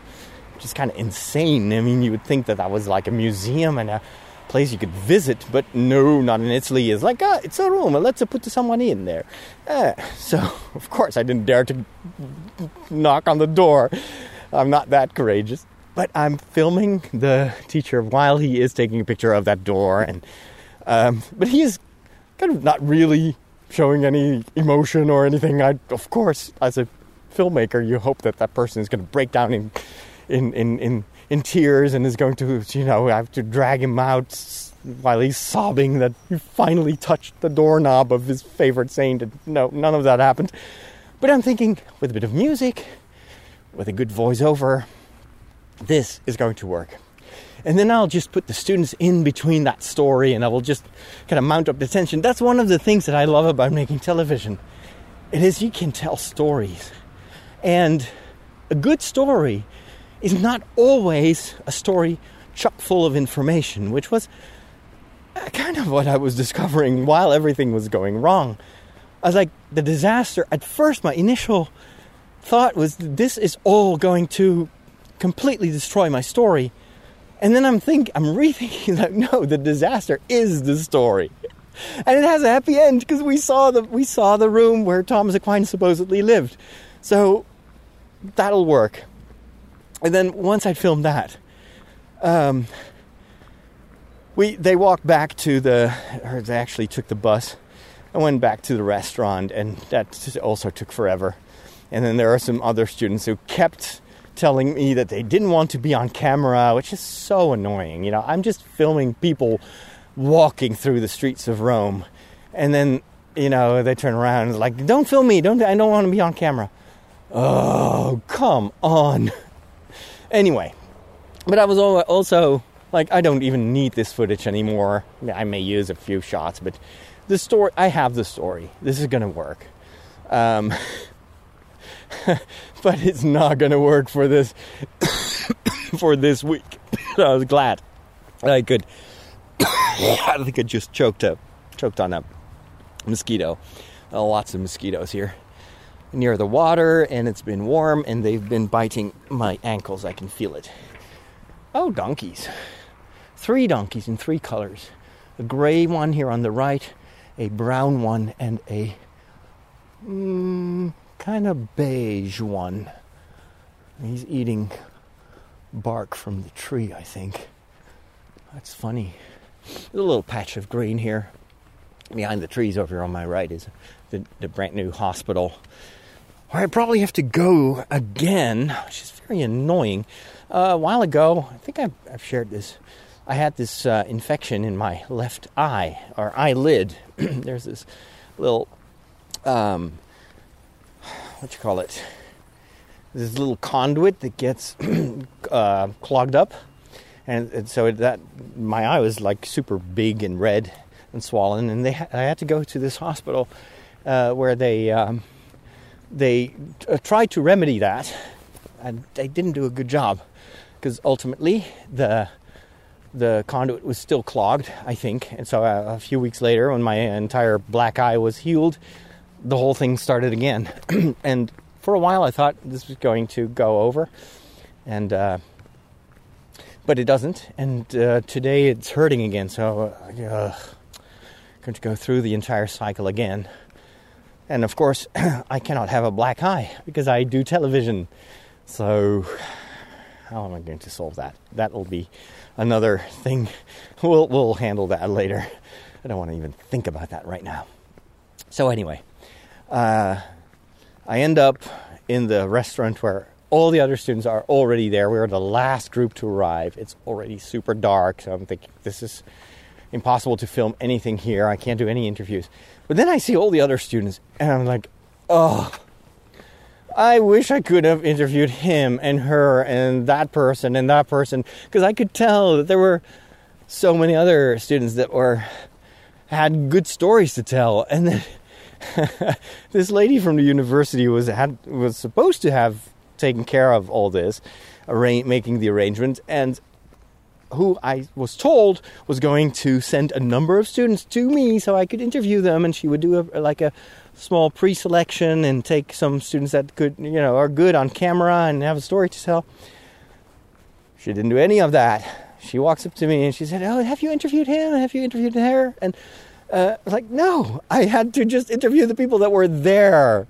which is kind of insane. I mean, you would think that that was like a museum and a place you could visit, but no, not in Italy. It's like ah, it's a room. Let's put someone in there. Uh, so (laughs) of course I didn't dare to knock on the door. I'm not that courageous. But I'm filming the teacher while he is taking a picture of that door, and um, but he is kind of not really showing any emotion or anything. I, of course, as a filmmaker, you hope that that person is going to break down in, in, in, in, in tears and is going to, you know, have to drag him out while he's sobbing that he finally touched the doorknob of his favorite saint. And no, none of that happened. But I'm thinking, with a bit of music, with a good voiceover, this is going to work. And then I'll just put the students in between that story and I will just kind of mount up the tension. That's one of the things that I love about making television. It is you can tell stories. And a good story is not always a story chock full of information, which was uh, kind of what I was (laughs) discovering while everything was going wrong. I was like, the disaster, at first, my initial thought was this is all going to completely destroy my story. And then I'm thinking, I'm rethinking (laughs) like, no, the disaster is the story, and it has a happy end because we saw the we saw the room where Thomas Aquinas supposedly lived, so that'll work. And then once I'd filmed that, um, we they walked back to the, or they actually took the bus. I went back to the restaurant, and that also took forever. And then there are some other students who kept telling me that they didn't want to be on camera, which is so annoying. You know, I'm just filming people walking through the streets of Rome, and then you know they turn around and like, "Don't film me! Don't I don't want to be on camera." Oh, come on. anyway, but I was also like, I don't even need this footage anymore. I may use a few shots, but the story, I have the story. This is gonna work. Um, (laughs) but it's not to work for this (coughs) for this week. (coughs) I was glad I could. (coughs) I think I just choked up, choked on a mosquito. Uh, lots of mosquitoes here near the water, and it's been warm, and they've been biting my ankles. I can feel it. Oh, donkeys! Three donkeys in three colors: a gray one here on the right, a brown one, and a. Mm, kind of beige one. He's eating bark from the tree, I think. That's funny. There's a little patch of green here. Behind the trees over here on my right is the, the brand new hospital. Where I probably have to go again, which is very annoying. Uh, a while ago, I think I've, I've shared this I had this uh, infection in my left eye or eyelid. (clears throat) There's this little, um, what you call it? This little conduit that gets (clears throat) uh, clogged up, and, and so that my eye was like super big and red and swollen, and they ha- I had to go to this hospital uh, where they um, they uh, tried to remedy that, and they didn't do a good job because ultimately the the conduit was still clogged, I think. And so uh, a few weeks later, when my entire black eye was healed, the whole thing started again. (clears throat) and for a while, I thought this was going to go over, and uh, but it doesn't. And uh, today it's hurting again. So uh, going to go through the entire cycle again. And of course, (clears throat) I cannot have a black eye because I do television. So how am I going to solve that? That will be another thing. We'll we'll handle that later. I don't want to even think about that right now. So anyway, uh, I end up in the restaurant where all the other students are already there. We are the last group to arrive. It's already super dark, so I'm thinking this is impossible to film anything here. I can't do any interviews. But then I see all the other students, and I'm like, oh I wish I could have interviewed him and her and that person and that person because I could tell that there were so many other students that were had good stories to tell and then (laughs) this lady from the university was had was supposed to have taken care of all this arra- making the arrangements and who I was told was going to send a number of students to me so I could interview them and she would do a, like a small pre-selection and take some students that could, you know, are good on camera and have a story to tell. She didn't do any of that. She walks up to me and she said, "Oh, have you interviewed him? Have you interviewed her?" And uh, like, no, I had to just interview the people that were there.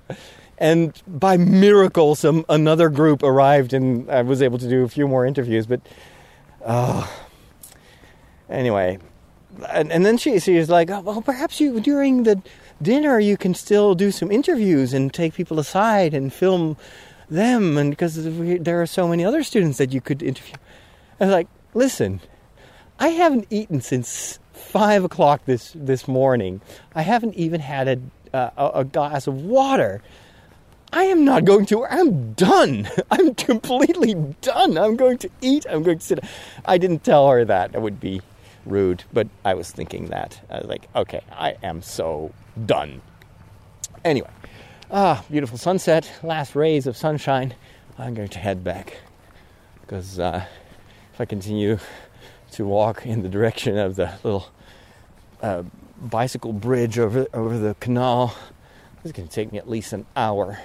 And by miracle, some another group arrived, and I was able to do a few more interviews. But uh, anyway, and, and then she she was like, oh, "Well, perhaps you during the dinner you can still do some interviews and take people aside and film them and because there are so many other students that you could interview i was like listen i haven't eaten since five o'clock this this morning i haven't even had a, uh, a glass of water. I am not going to i'm done. (laughs) I'm completely done. I'm going to eat. I'm going to sit. I didn't tell her that. That would be rude but i was thinking that. I was like okay i am so done. Anyway, ah, beautiful sunset, last rays of sunshine. I'm going to head back because uh, if I continue to walk in the direction of the little uh, bicycle bridge over over the canal, it's going to take me at least an hour.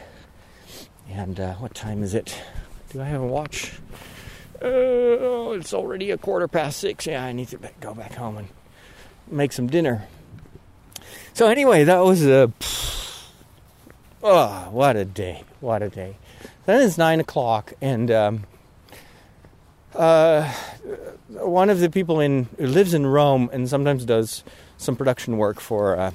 And uh, what time is it? Do I have a watch? Oh, it's already a quarter past six. Yeah, I need to go back home and make some dinner. So anyway, that was a oh, what a day! What a day! Then it's nine o'clock, and um, uh, one of the people in who lives in Rome and sometimes does some production work for uh,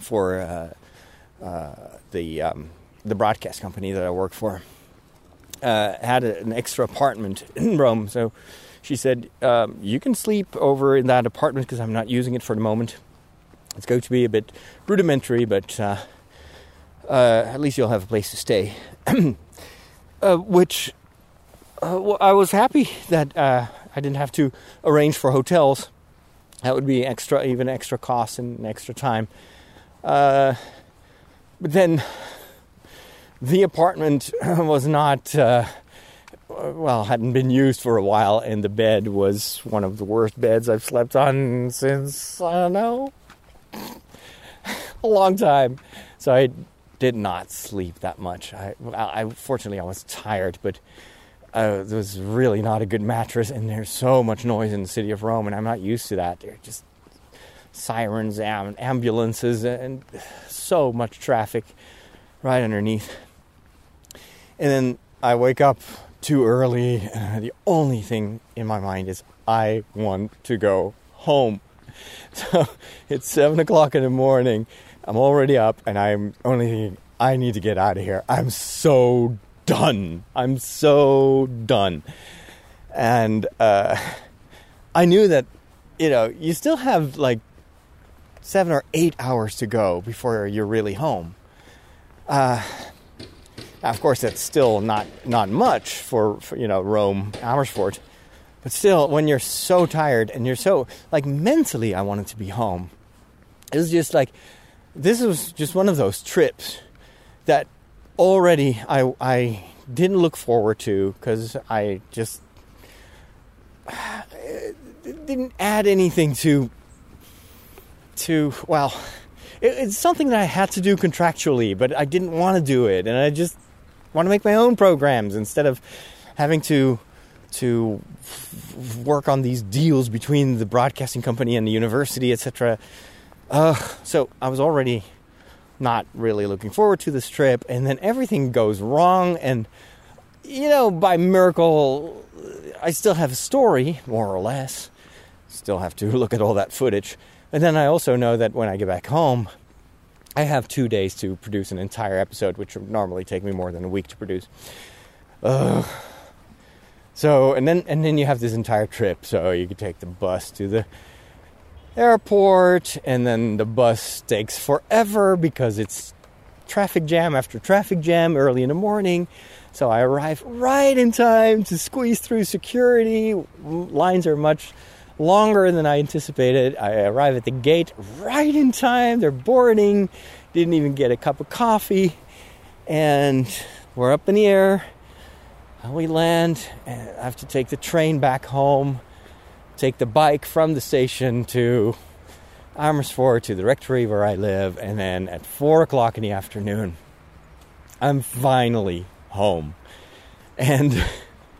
for uh, uh the um, the broadcast company that I work for uh, had an extra apartment (clears throat) in Rome, so she said um, you can sleep over in that apartment because I'm not using it for the moment it's going to be a bit rudimentary, but uh, uh, at least you'll have a place to stay. (clears throat) uh, which uh, well, I was happy that uh, I didn't have to arrange for hotels. That would be extra, even extra cost and extra time. Uh, but then the apartment (laughs) was not well, hadn't been used for a while, and the bed was one of the worst beds I've slept on since I don't know (laughs) a long time. So I did not sleep that much. I, I fortunately I was tired, but uh, it was really not a good mattress. And there's so much noise in the city of Rome, and I'm not used to that. There's just sirens and ambulances and so much traffic right underneath. And then I wake up too early, and the only thing in my mind is I want to go home. (laughs) So it's seven o'clock in the morning. I'm already up and I'm only thinking, I need to get out of here. I'm so done. I'm so done. And uh, I knew that, you know, you still have like seven or eight hours to go before you're really home. Uh, of course, that's still not not much for, for, you know Rome, Amersfoort, but still, when you're so tired and you're so like mentally, I wanted to be home. It was just like this was just one of those trips that already I I didn't look forward to because I just (sighs) didn't add anything to to well it, it's something that I had to do contractually but I didn't want to do it and I just want to make my own programs instead of having to to work on these deals between the broadcasting company and the university etc uh, so I was already not really looking forward to this trip and then everything goes wrong and you know by miracle I still have a story more or less still have to (laughs) look at all that footage and then I also know that when I get back home I have two days to produce an entire episode, which would normally take me more than a week to produce. Ugh. So and then and then you have this entire trip. So you could take the bus to the airport, and then the bus takes forever because it's traffic jam after traffic jam early in the morning. So I arrive right in time to squeeze through security. Lines are much longer than I anticipated. I arrive at the gate right in time. They're boarding. Didn't even get a cup of coffee. And we're up in the air. We land. And I have to take the train back home. Take the bike from the station to Amersfoort to the rectory where I live. And then at 4 o'clock in the afternoon, I'm finally home. And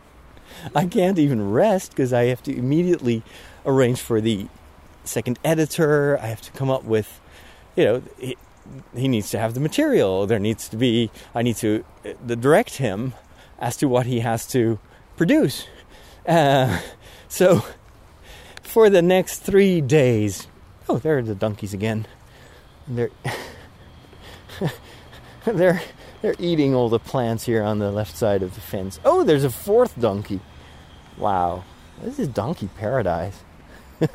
(laughs) I can't even rest because I have to immediately arrange for the second editor. I have to come up with, you know, he, he needs to have the material. There needs to be, I need to uh, direct him as to what he has to produce. Uh, (laughs) so for the next three days, oh, there are the donkeys again. They're (laughs) they're they're eating all the plants here on the left side of the fence. Oh, there's a fourth donkey. Wow, this is donkey paradise. (laughs)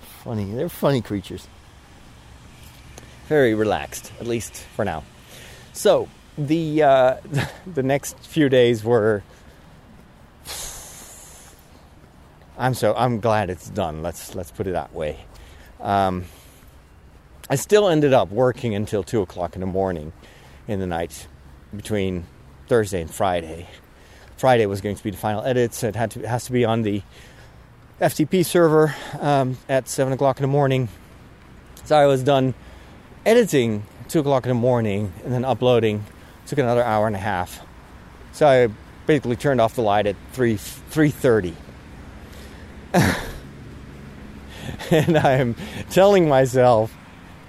funny. They're funny creatures. Very relaxed, at least for now. So the uh, (laughs) the next few days were. I'm so I'm glad it's done. Let's let's put it that way. Um, I still ended up working until two o'clock in the morning, in the night, between Thursday and Friday. Friday was going to be the final edits. It had to it has to be on the FTP server um, at 7 o'clock in the morning. So I was done editing 2 o'clock in the morning and then uploading took another hour and a half. So I basically turned off the light at 3 3:30. (laughs) and I am telling myself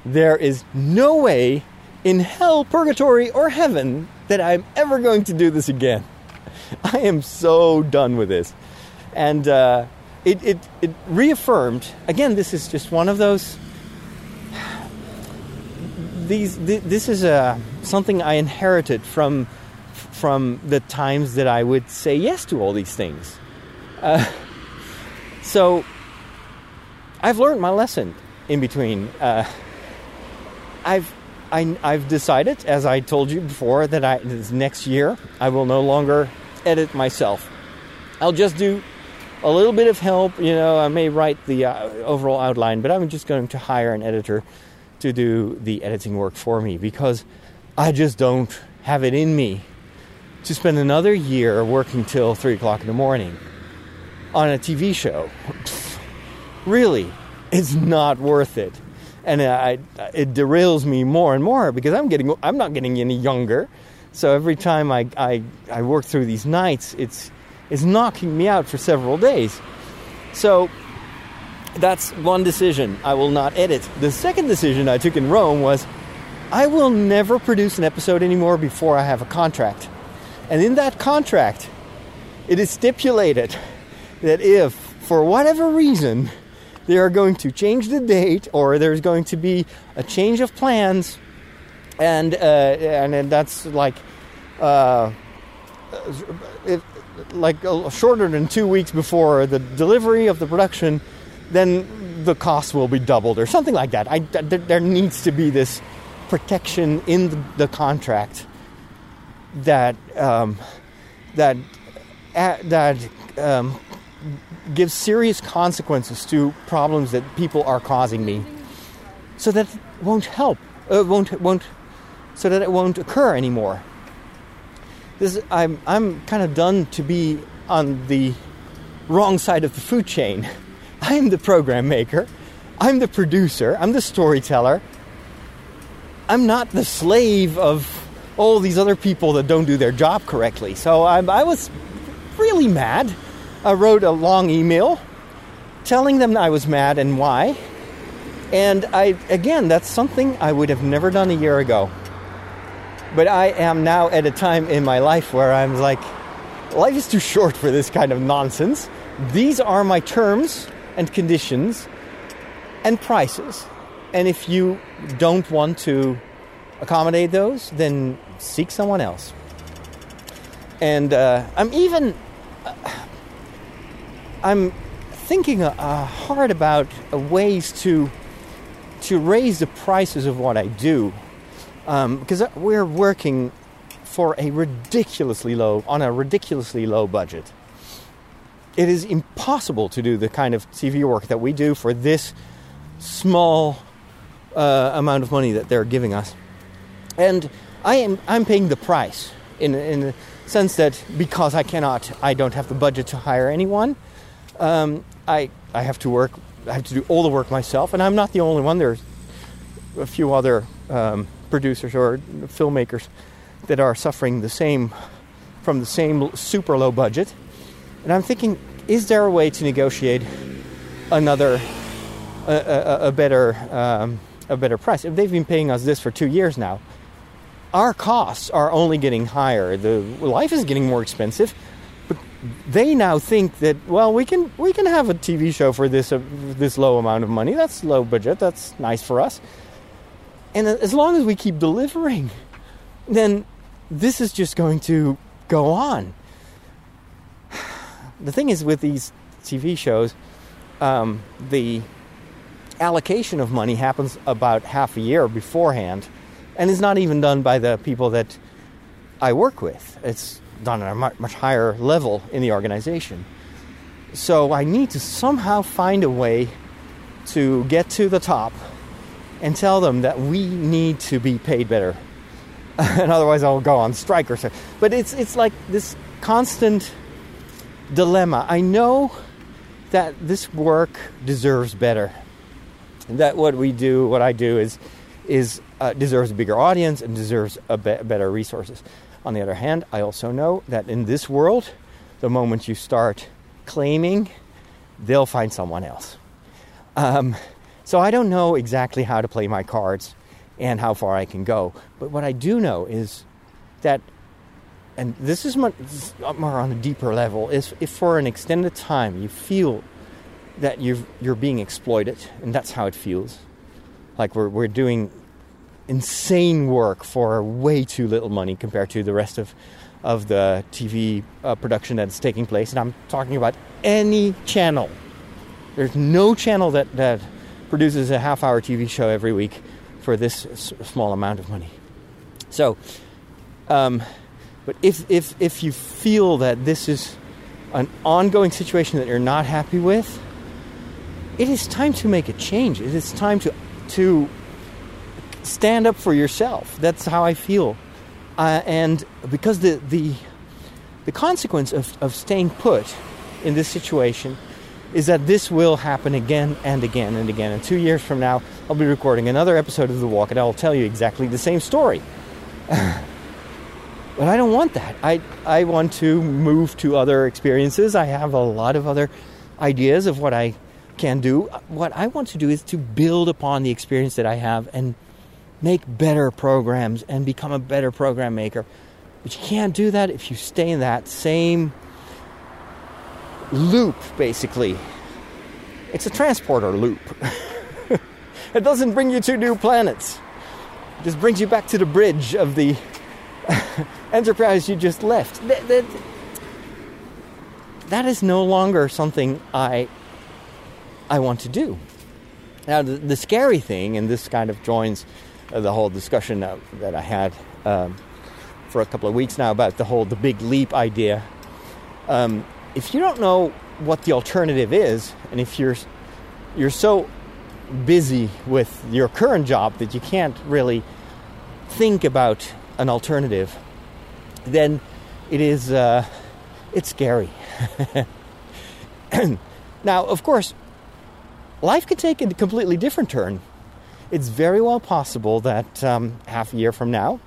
there is no way in hell, purgatory, or heaven that I'm ever going to do this again. (laughs) I am so done with this. And uh, it, it, it reaffirmed again this is just one of those (sighs) these this is a something I inherited from from the times that I would say yes to all these things. Uh, (laughs) so I've learned my lesson in between. Uh, I've I, have decided, as I told you before, that I this next year I will no longer edit myself. I'll just do a little bit of help. You know, I may write the uh, overall outline, but I'm just going to hire an editor to do the editing work for me because I just don't have it in me to spend another year working till three o'clock in the morning on a TV show. really, it's not worth it, and uh, I, it derails me more and more because I'm getting I'm not getting any younger. So every time I, I, I work through these nights, it's is knocking me out for several days. So that's one decision. I will not edit. The second decision I took in Rome was I will never produce an episode anymore before I have a contract. And in that contract, it is stipulated that if, for whatever reason, they are going to change the date or there's going to be a change of plans, and uh, and that's like uh, if, like uh, shorter than two weeks before the delivery of the production, then the cost will be doubled or something like that. I, there needs to be this protection in the, contract that um, that uh, that um, gives serious consequences to problems that people are causing me, so that won't help, uh, won't won't, so that it won't occur anymore. This I'm I'm kind of done to be on the wrong side of the food chain. (laughs) I'm the program maker. I'm the producer. I'm the storyteller. I'm not the slave of all these other people that don't do their job correctly. So I, I was really mad. I wrote a long email telling them I was mad and why. And I, again, that's something I would have never done a year ago. But I am now at a time in my life where I'm like, life is too short for this kind of nonsense. These are my terms and conditions and prices. And if you don't want to accommodate those, then seek someone else. And uh, I'm even uh, I'm thinking uh, hard about ways to to raise the prices of what I do um, because we're working for a ridiculously low on a ridiculously low budget. It is impossible to do the kind of TV work that we do for this small uh, amount of money that they're giving us, and I am I'm paying the price in in the sense that because I cannot I don't have the budget to hire anyone, um, I I have to work I have to do all the work myself, and I'm not the only one. There's a few other um, producers or filmmakers that are suffering the same from the same super low budget. And I'm thinking, is there a way to negotiate another a, a, a better um, a better price? If they've been paying us this for two years now, our costs are only getting higher. The life is getting more expensive, they now think that well, we can we can have a TV show for this uh, this low amount of money. That's low budget. That's nice for us. And as long as we keep delivering, then this is just going to go on. (sighs) The thing is, with these TV shows, um, the allocation of money happens about half a year beforehand, and is not even done by the people that I work with. It's done at a much, much higher level in the organization. So I need to somehow find a way to get to the top and tell them that we need to be paid better. (laughs) and otherwise I'll go on strike or something. But it's it's like this constant dilemma. I know that this work deserves better. That what we do, what I do is is uh, deserves a bigger audience and deserves a be- better resources. On the other hand, I also know that in this world, the moment you start claiming, they'll find someone else. Um, so I don't know exactly how to play my cards and how far I can go. But what I do know is that, and this is much more on a deeper level, is if for an extended time you feel that you you're being exploited, and that's how it feels, like we're, we're doing insane work for way too little money compared to the rest of, of the TV uh, production that's taking place. And I'm talking about any channel. There's no channel that, that produces a half hour TV show every week for this s- small amount of money. So, um, but if, if, if you feel that this is an ongoing situation that you're not happy with, it is time to make a change. It is time to, to stand up for yourself. That's how I feel. Uh, and because the, the, the consequence of, of staying put in this situation is that this will happen again and again and again. And two years from now, I'll be recording another episode of The Walk, and I'll tell you exactly the same story. (sighs) but I don't want that. I, I want to move to other experiences. I have a lot of other ideas of what I can do. What I want to do is to build upon the experience that I have and make better programs and become a better program maker. But you can't do that if you stay in that same loop, basically. It's a transporter loop. (laughs) it doesn't bring you to new planets. It just brings you back to the bridge of the (laughs) enterprise you just left. that is no longer something I I want to do. Now, the, the scary thing, and this kind of joins the whole discussion that, that I had um, for a couple of weeks now about the whole the big leap idea. Um, if you don't know what the alternative is, and if you're you're so busy with your current job that you can't really think about an alternative, then it is uh, it's scary. (clears throat) now, of course, life could take a completely different turn. It's very well possible that um, half a year from now,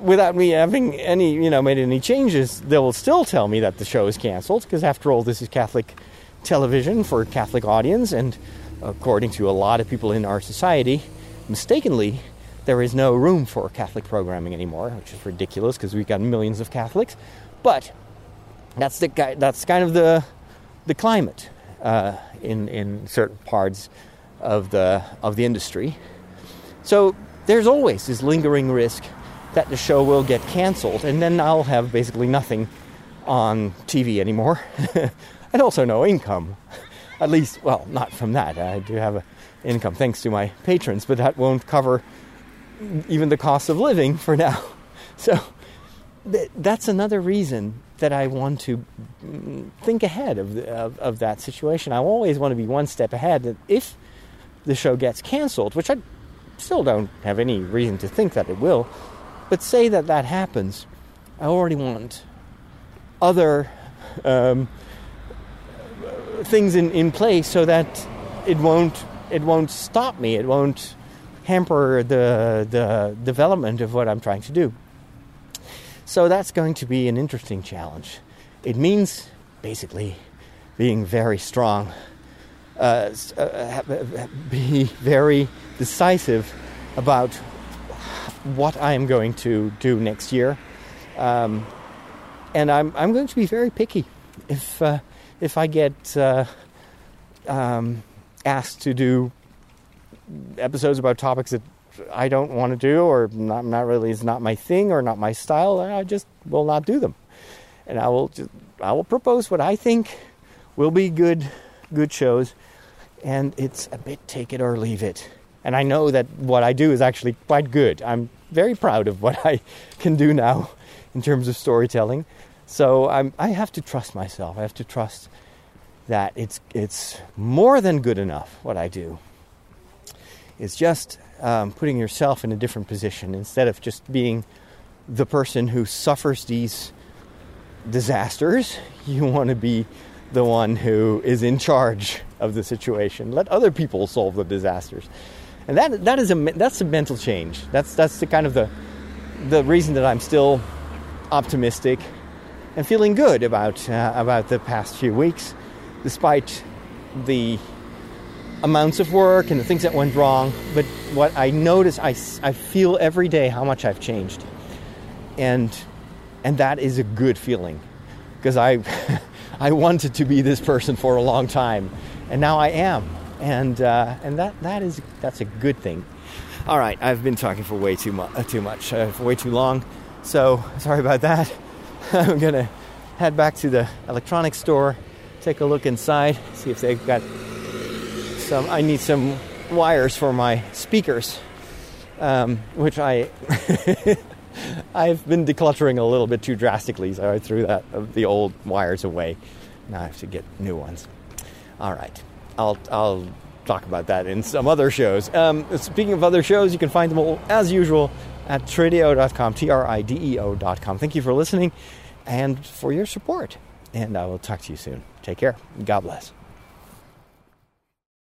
without me having any, you know, made any changes, they will still tell me that the show is canceled because, after all, this is Catholic television for a Catholic audience, and according to a lot of people in our society, mistakenly, there is no room for Catholic programming anymore, which is ridiculous because we've got millions of Catholics. But that's the that's kind of the the climate uh, in in certain parts of the of the industry. So there's always this lingering risk that the show will get canceled, and then I'll have basically nothing on TV anymore, (laughs) and also no income. (laughs) At least, well, not from that. I do have an income thanks to my patrons, but that won't cover even the cost of living for now. (laughs) So th- that's another reason that I want to mm, think ahead of, the, of, of that situation. I always want to be one step ahead. That if the show gets canceled, which I still don't have any reason to think that it will, but say that that happens, I already want other um, things in, in place so that it won't it won't stop me. It won't hamper the the development of what I'm trying to do. So that's going to be an interesting challenge. It means basically being very strong, uh, uh, be very decisive about what I am going to do next year, um, and I'm I'm going to be very picky. If uh, if I get uh, um, asked to do episodes about topics that I don't want to do or not, not really is not my thing or not my style, I just will not do them. And I will just, I will propose what I think will be good good shows and it's a bit take it or leave it. And I know that what I do is actually quite good. I'm very proud of what (laughs) I can do now in terms of storytelling. So I'm, I have to trust myself. I have to trust that it's it's more than good enough what I do. It's just um, putting yourself in a different position instead of just being the person who suffers these disasters. (laughs) You want to be the one who is in charge of the situation. Let other people solve the disasters, and that that is a that's a mental change. That's that's the kind of the the reason that I'm still optimistic and feeling good about uh, about the past few weeks, despite the amounts of work and the things that went wrong. But what I notice, I, I feel every day how much I've changed. And, and that is a good feeling because I, (laughs) I wanted to be this person for a long time and now I am. And, uh, and that, that is, that's a good thing. All right, I've been talking for way too, mu- uh, too much, uh, for way too long. So sorry about that. (laughs) I'm to head back to the electronics store, take a look inside, see if they've got some. I need some wires for my speakers, um, which I (laughs) I've been decluttering a little bit too drastically, so I threw that the old wires away. Now I have to get new ones. All right, I'll I'll talk about that in some other shows. Um, speaking of other shows, you can find them all as usual at trideo.com, T R I D E O.com. Thank you for listening and for your support. And I will talk to you soon. Take care. God bless.